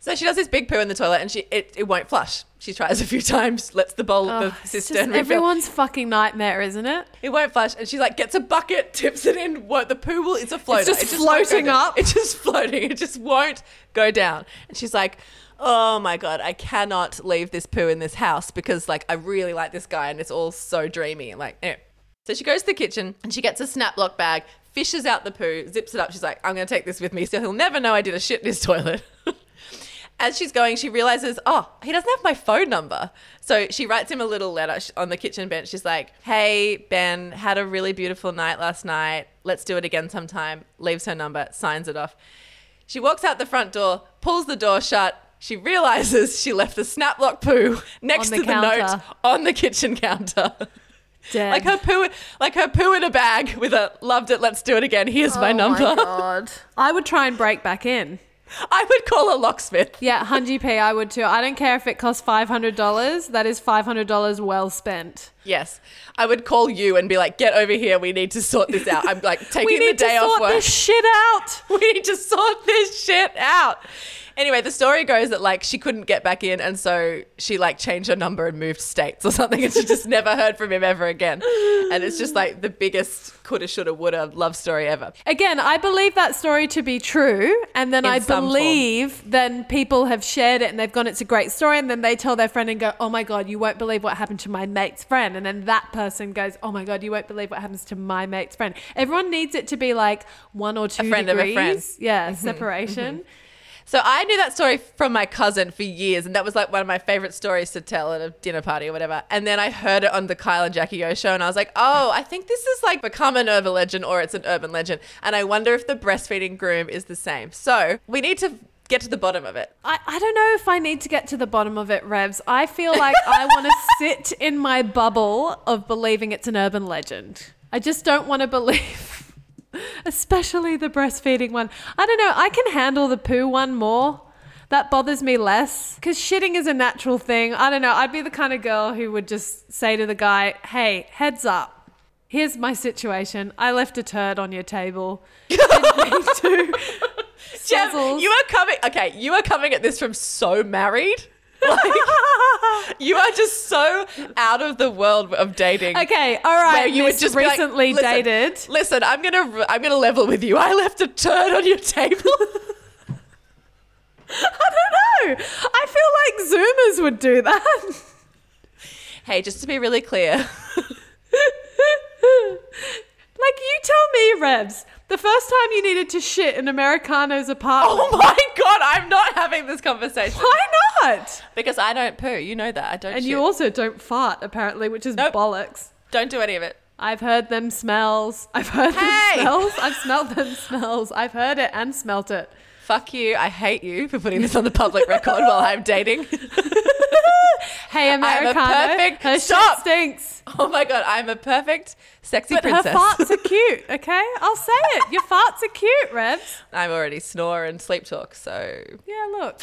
So she does this big poo in the toilet and she it, it won't flush. She tries a few times, lets the bowl Oh, the cistern just refill. everyone's fucking nightmare, isn't it? It won't flush, and she like gets a bucket, tips it in. What the poo will? It's a floater. It's just It won't floating up. It's just floating. It just won't go down. And she's like, "Oh my god, I cannot leave this poo in this house because like I really like this guy, and it's all so dreamy." Like, anyway. so she goes to the kitchen and she gets a snap lock bag, fishes out the poo, zips it up. She's like, "I'm gonna take this with me, so he'll never know I did a shit in his toilet." As she's going, she realizes, oh, he doesn't have my phone number. So she writes him a little letter on the kitchen bench. She's like, hey, Ben, had a really beautiful night last night. Let's do it again sometime. Leaves her number, signs it off. She walks out the front door, pulls the door shut, she realizes she left the snaplock poo next On to the the note on the kitchen counter. Dead. like her poo, like her poo in a bag with a "loved it, let's do it again." Here's my oh number. Oh God. I would try and break back in. I would call a locksmith. Yeah, Hunji P, I would too. I don't care if it costs five hundred dollars. That is five hundred dollars well spent. Yes, I would call you and be like, "Get over here. We need to sort this out." I'm like taking the day off. We need to sort this shit out. we need to sort this shit out. Anyway, the story goes that like she couldn't get back in, and so she like changed her number and moved states or something, and she just never heard from him ever again. And it's just like the biggest coulda, shoulda, woulda love story ever. Again, I believe that story to be true, and then In I some form. believe then people have shared it and they've gone, "It's a great story," and then they tell their friend and go, "Oh my god, you won't believe what happened to my mate's friend," and then that person goes, "Oh my god, you won't believe what happens to my mate's friend." Everyone needs it to be like one or two friend of a degrees, friend. Mm-hmm. yeah, separation. So I knew that story from my cousin for years, and that was like one of my favorite stories to tell at a dinner party or whatever. And then I heard it on the Kyle and Jackie O show, and I was like, oh, I think this is like become an urban legend or it's an urban legend. And I wonder if the breastfeeding groom is the same. So we need to get to the bottom of it. I, I don't know if I need to get to the bottom of it, Revs. I feel like I want to sit in my bubble of believing it's an urban legend. I just don't want to believe, especially the breastfeeding one. I don't know. I can handle the poo one more. That bothers me less because shitting is a natural thing. I don't know. I'd be the kind of girl who would just say to the guy, hey, heads up. Here's my situation. I left a turd on your table. Didn't mean to. Jem, you are coming. Okay, you are coming at this from so married. Like you are just so out of the world of dating. Okay, all right. Where you would Miss just be like, recently "Listen, dated. Listen, I'm gonna I'm gonna level with you. I left a turd on your table. I don't know. I feel like Zoomers would do that. hey, just to be really clear, like you tell me, Revs, the first time you needed to shit in Americano's apartment. oh my god, I'm not having this conversation Why not? because I don't poo. You know that I don't. And shit. you also don't fart, apparently, which is Nope. bollocks. don't do any of it. I've heard them smells. I've heard Hey! them smells. I've smelled them smells. I've heard it and smelt it. Fuck you. I hate you for putting this on the public record while I'm dating. Hey, I'm a Americano, perfect- her Stop! stinks. Oh my god, I'm a perfect sexy But princess. her farts are cute, okay? I'll say it. Your farts are cute, Revs. I'm already snore and sleep talk, so Yeah, look.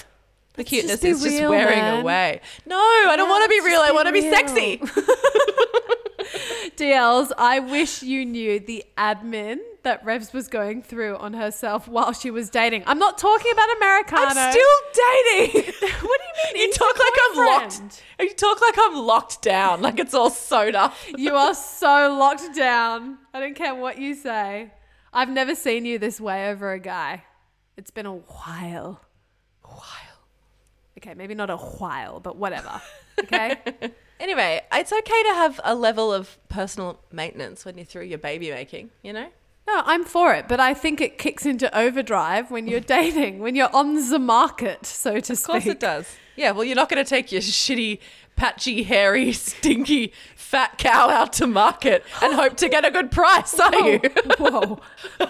the Let's cuteness be is just wearing man. away. No, I don't Yeah, want to be real. just I want to be real. sexy. DLs, I wish you knew the admin that Revs was going through on herself while she was dating. I'm not talking about Americano. I'm still dating. what do you mean? You talk like I'm locked. You talk like I'm locked down, like it's all soda. You are so locked down. I don't care what you say. I've never seen you this way over a guy. It's been a while. While. Okay, maybe not a while, but whatever. Okay? Anyway, it's okay to have a level of personal maintenance when you're through your baby making, you know? No, I'm for it, but I think it kicks into overdrive when you're dating, when you're on the market, so to speak. Of course it does. Yeah, well, you're not going to take your shitty, patchy, hairy, stinky, fat cow out to market and hope to get a good price, are you? Whoa.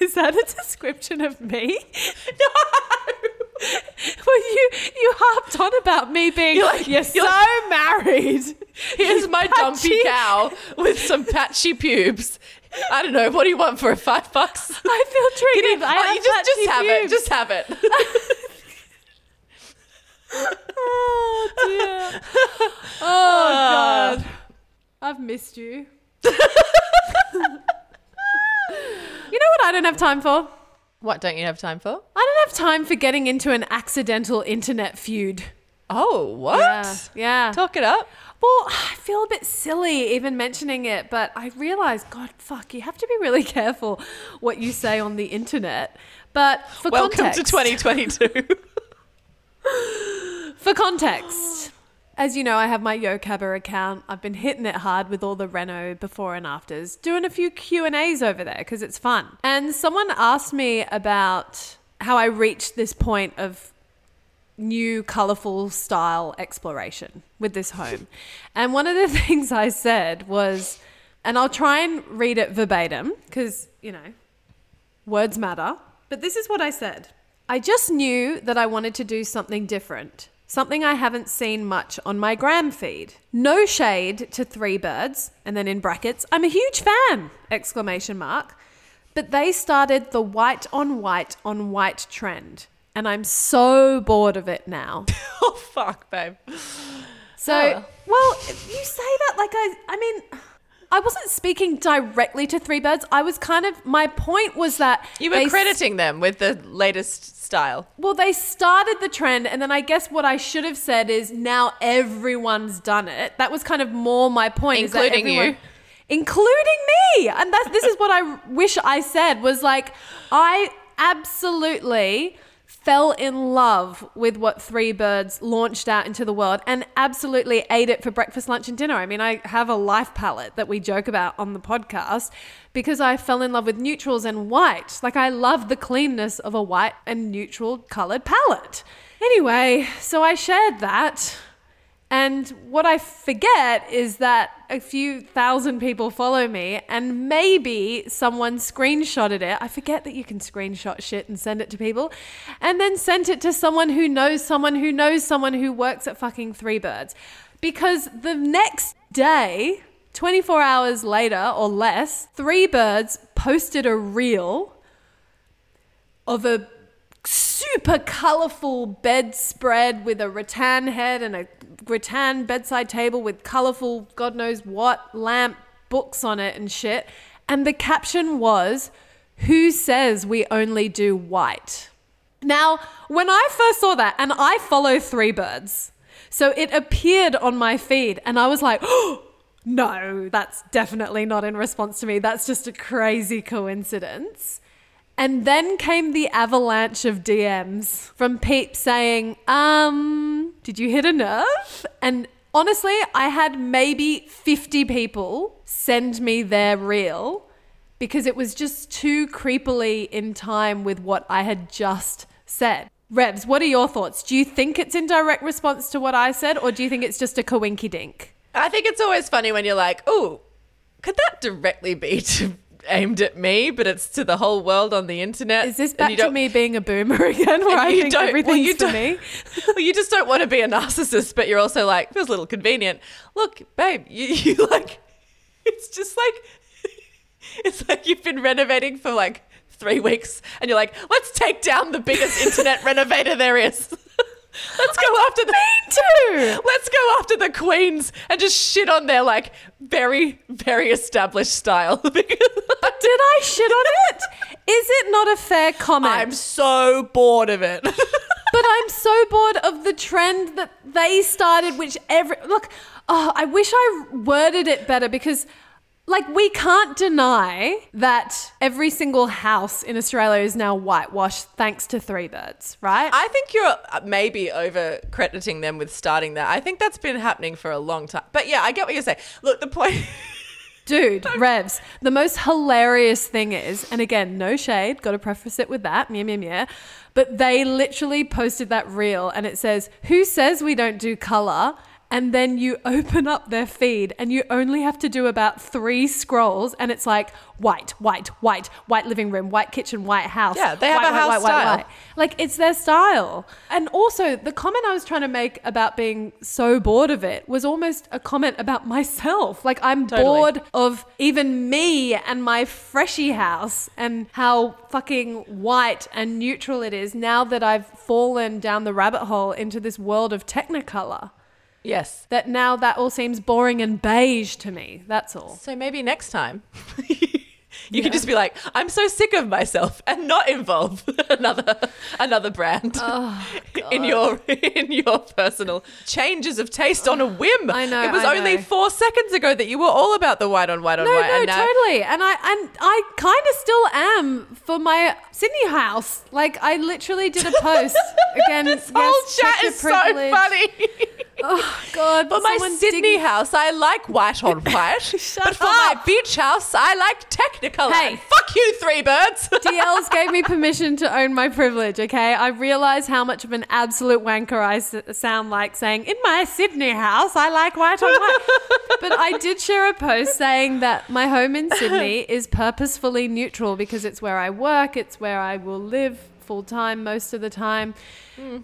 Is that a description of me? Well, you you harped on about me being You're you're, like- you're so like- married. Here's my dumpy Patchy. cow with some patchy pubes. I don't know. What do you want for a five bucks? I feel Get triggered. it? I Oh, you just, just have it. Just have it. Oh dear. Oh, oh god. I've missed you. you know what I don't have time for? What don't you have time for? I don't have time for getting into an accidental internet feud. Oh, what? Yeah. Yeah. Talk it up. Well, I feel a bit silly even mentioning it, but I realize, God, fuck, you have to be really careful what you say on the internet. But for Welcome context, to 2022. For context, as you know, I have my YoCabba account. I've been hitting it hard with all the Reno before and afters, doing a few Q and A's over there because it's fun. And someone asked me about how I reached this point of new colorful style exploration with this home. and one of the things I said was, and I'll try and read it verbatim because, you know, words matter. But this is what I said. I just knew that I wanted to do something different. Something I haven't seen much on my gram feed. No shade to Three Birds, and then in brackets, I'm a huge fan! Exclamation mark. But they started the white on white on white trend, and I'm so bored of it now. oh fuck, babe. So, Oh. well, you say that like I, I mean, I wasn't speaking directly to Three Birds. I was kind of, my point was that You were s- crediting them with the latest style. Well, they started the trend, and then I guess what I should have said is now everyone's done it. That was kind of more my point, Including you. including me. And that's this is what I wish I said was like I absolutely fell in love with what Three Birds launched out into the world and absolutely ate it for breakfast, lunch, and dinner. I mean, I have a life palette that we joke about on the podcast because I fell in love with neutrals and white. Like, I love the cleanness of a white and neutral colored palette. Anyway, so I shared that. And what I forget is that a few thousand people follow me, and maybe someone screenshotted it. I forget that you can screenshot shit and send it to people, and then sent it to someone who knows someone who knows someone who works at fucking Three Birds. Because the next day, 24 hours later or less, Three Birds posted a reel of a super colorful bedspread with a rattan head and a rattan bedside table with colorful god knows what lamp books on it and shit. And the caption was who says we only do white? Now when i first saw that and i follow three birds so it appeared on my feed and i was like oh, no that's definitely not in response to me. That's just a crazy coincidence. And then came the avalanche of DMs from Peep saying, um, did you hit a nerve? And honestly, I had maybe 50 people send me their reel because it was just too creepily in time with what I had just said. Rebs, what are your thoughts? Do you think it's in direct response to what I said, or do you think it's just a coinky dink? I think it's always funny when you're like, oh, could that directly be to, aimed at me, but it's to the whole world on the internet? Is this back to me being a boomer again, where I you think don't- well, everything's you don't- me? well, you just don't want to be a narcissist, but you're also like, feels a little convenient. Look, babe, you, you like, it's just like, it's like you've been renovating for like three weeks and you're like, let's take down the biggest internet renovator there is. Let's go after the. Let's go after the queens and just shit on their like very, very established style. because Did I shit on it? Is it not a fair comment? I'm so bored of it. but I'm so bored of the trend that they started, which every look. Oh, I wish I worded it better because, like, we can't deny that every single house in Australia is now whitewashed thanks to Three Birds, right? I think you're uh, maybe over crediting them with starting that. I think that's been happening for a long time. But yeah, I get what you're saying. Look, the point. Dude, Revs, the most hilarious thing is, and again, no shade, got to preface it with that, meow, meow, meow. But they literally posted that reel and it says, Who says we don't do color? And then you open up their feed and you only have to do about three scrolls and it's like white, white, white, white living room, white kitchen, white house. Yeah, they have white, a house style. Like it's their style. And also, the comment I was trying to make about being so bored of it was almost a comment about myself. Like I'm Totally. bored of even me and my freshy house and how fucking white and neutral it is now that I've fallen down the rabbit hole into this world of Technicolor. Yes. That now that all seems boring and beige to me. That's all. So maybe next time. You can just be like, I'm so sick of myself, and not involve another another brand Oh, in your in your personal changes of taste on a whim. I know, It was I only know. four seconds ago that you were all about the white on white on No, white. no, and now- totally. And I and I kind of still am for my Sydney house. Like I literally did a post again. this yes, whole chat is so funny. Oh God! For my Sydney house, I like white on white. Shut but for my beach house, I like Technicolor. Hey. Fuck you, three birds. DLs gave me permission to own my privilege, okay? I realize how much of an absolute wanker I s- sound like saying, in my Sydney house, I like white on white. but I did share a post saying that my home in Sydney is purposefully neutral because it's where I work, it's where I will live full time most of the time. Hmm.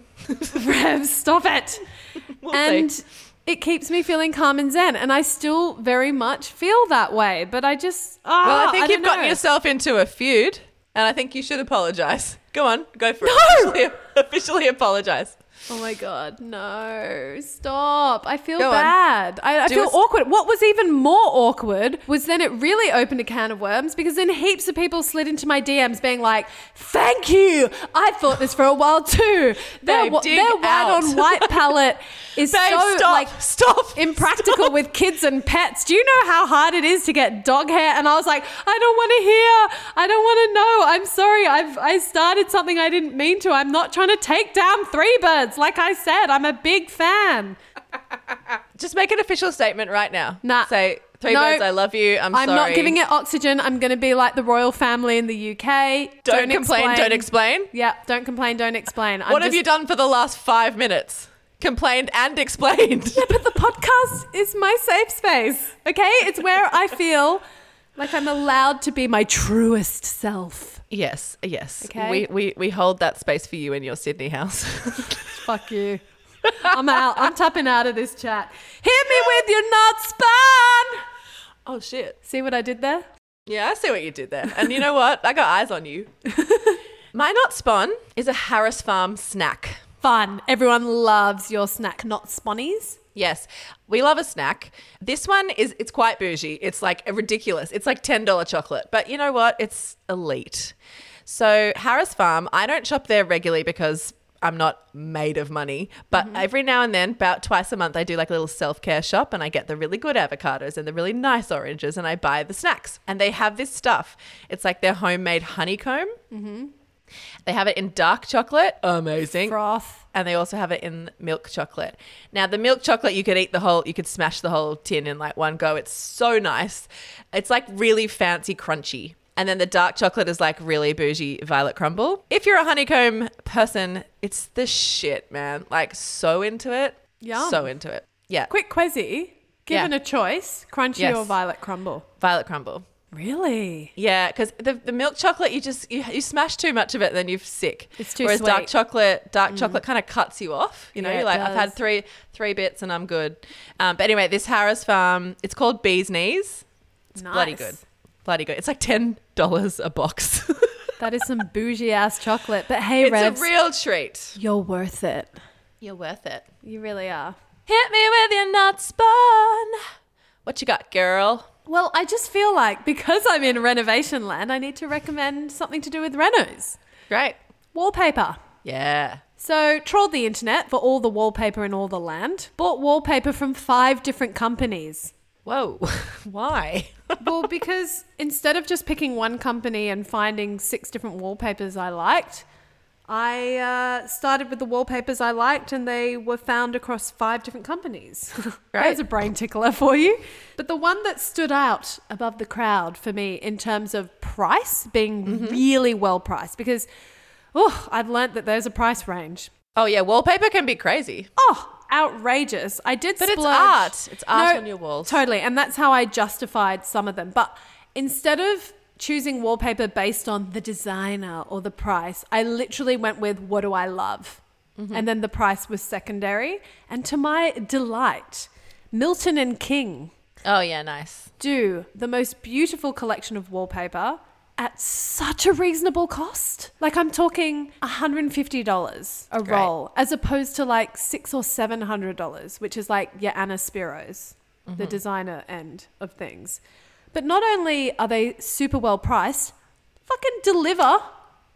Rev, stop it. We'll and see. it keeps me feeling calm and zen, and I still very much feel that way. But I just, oh, Well, I think don't you've gotten know. yourself into a feud, and I think you should apologize. Go on, go for it. Officially, officially apologize. Oh my god, no! Stop! I feel Go on. bad. I, I feel us- awkward. What was even more awkward was then it really opened a can of worms because then heaps of people slid into my DMs being like, "Thank you! I thought this for a while too." Their, Babe, their white out. on white palette is Babe, so stop, like stop, impractical with kids and pets. Do you know how hard it is to get dog hair? And I was like, I don't want to hear. I don't want to know. I'm sorry. I've I started something I didn't mean to. I'm not trying to take down three birds. Like I said, I'm a big fan. Just make an official statement right now. Nah. Say three No. birds. I love you. I'm, I'm sorry. not giving it oxygen. I'm going to be like the royal family in the UK. Don't, complain. Don't explain. Yeah, don't complain. Don't explain. I'm What have just- you done for the last five minutes? Complained and explained. Yeah, But the podcast is my safe space. Okay, it's where I feel like I'm allowed to be my truest self. Yes, yes. Okay. We, we we hold that space for you in your Sydney house. Fuck you. I'm out. I'm tapping out of this chat. Hit me with your not spun. oh shit. See what I did there? Yeah, I see what you did there. And you know what? I got eyes on you. My not spawn is a Harris Farm snack. Fun. Everyone loves your snack not sponnies. Yes, we love a snack. This one is it's quite bougie. It's like ridiculous. It's like ten dollar chocolate, but you know what? It's elite. So Harris Farm, I don't shop there regularly because I'm not made of money, but mm-hmm. every now and then, about twice a month, I do like a little self care shop and I get the really good avocados and the really nice oranges and I buy the snacks. And they have this stuff. It's like their homemade honeycomb. Mm-hmm. They have it in dark chocolate. Amazing Froth. And they also have it in milk chocolate. Now, the milk chocolate, you could eat the whole, you could smash the whole tin in like one go. It's so nice. It's like really fancy, crunchy. And then the dark chocolate is like really bougie violet crumble. If you're a honeycomb person, it's the shit, man. Like so into it. Yeah. So into it. Yeah. Quick quizzy. Given Yeah. a choice, Crunchie Yes. or violet crumble? Violet crumble. Really? Yeah, because the, the milk chocolate, you just you, you smash too much of it, then you're sick. It's too Whereas dark sweet. Mm. chocolate, dark chocolate kind of cuts you off. You know, Yeah, you're like, I've had three three bits and I'm good. Um, but anyway, this Harris Farm, it's called Bee's Knees. It's bloody good, bloody good. It's like ten dollars a box. That is some bougie ass chocolate. But hey, it's Revs, a real treat. you're worth it. You're worth it. You really are. Hit me with your nuts spun. What you got, girl? Well, I just feel like because I'm in renovation land, I need to recommend something to do with renos. Great. Wallpaper. Yeah. So, trawled the internet for all the wallpaper in all the land. Bought wallpaper from five different companies. Whoa. Why? well, because instead of just picking one company and finding six different wallpapers I liked, I uh, started with the wallpapers I liked, and they were found across five different companies. Right. There's a brain tickler for you. But the one that stood out above the crowd for me in terms of price, being Mm-hmm. really well priced, because oh, I've learnt that there's a price range. oh yeah, wallpaper can be crazy. Oh, outrageous. I did But it's art. It's art on your walls. Totally. And that's how I justified some of them. But instead of choosing wallpaper based on the designer or the price, I literally went with what do I love? Mm-hmm. And then the price was secondary. And to my delight, Milton and King Oh yeah, nice. do the most beautiful collection of wallpaper at such a reasonable cost. Like I'm talking $150 a Great. roll as opposed to like six or seven hundred dollars, which is like your Anna Spiros, the designer end of things. But not only are they super well priced, fucking deliver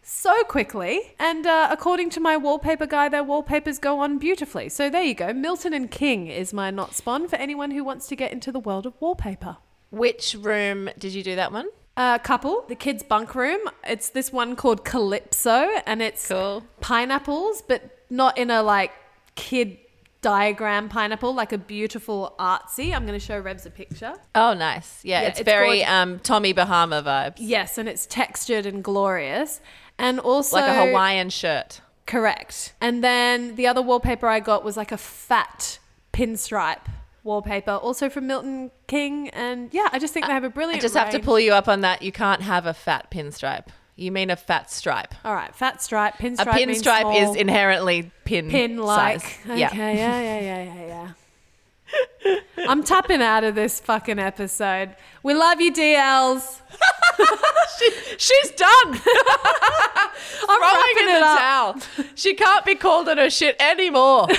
so quickly. And uh, according to my wallpaper guy, their wallpapers go on beautifully. So there you go. Milton and King is my not spawn for anyone who wants to get into the world of wallpaper. Which room did you do that one? A couple, the kids' bunk room. It's this one called Calypso, and it's Cool. pineapples, but not in a like kid diagram pineapple, like a beautiful artsy. I'm going to show Revs a picture. Oh, nice. Yeah, Yeah, it's, it's very um, Tommy Bahama vibes. Yes, and it's textured and glorious, and also like a Hawaiian shirt. Correct. And then the other wallpaper I got was like a fat pinstripe wallpaper, also from Milton King. And yeah, I just think they have a brilliant. I just have to pull you up on that. You can't have a fat pinstripe. You mean a fat stripe. All right, fat stripe, A pinstripe. means pinstripe is inherently pin pin like. Okay, yeah, yeah, yeah, yeah, yeah. I'm tapping out of this fucking episode. We love you, DLs. She's done. I'm Throwing wrapping in it the up. towel. She can't be called on her shit anymore.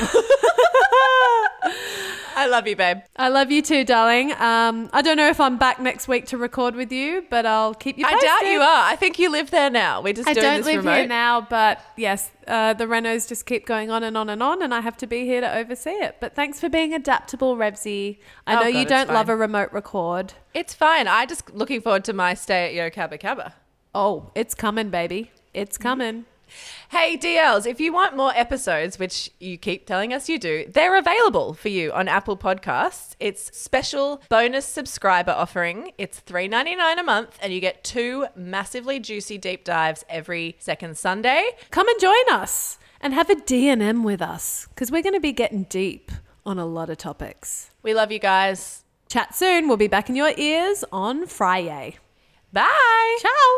I love you, babe. I love you too, darling. Um, I don't know if I'm back next week to record with you, but I'll keep you I doubt you are. I think you live there now. We're just I doing don't this live remote. here now, but yes, uh, the renos just keep going on and on and on, and I have to be here to oversee it. But thanks for being adaptable, I Oh, know God, you don't love a remote record. It's fine. I just looking forward to my stay at Yo Cabba Cabba. Oh, it's coming, baby. It's coming. Hey DLs, if you want more episodes, which you keep telling us you do, they're available for you on Apple Podcasts. It's special bonus subscriber offering. It's $3.99 a month and you get two massively juicy deep dives every second Sunday. Come and join us and have a D&M with us because we're going to be getting deep on a lot of topics. We love you guys. Chat soon. We'll be back in your ears on Friday. Bye. Ciao.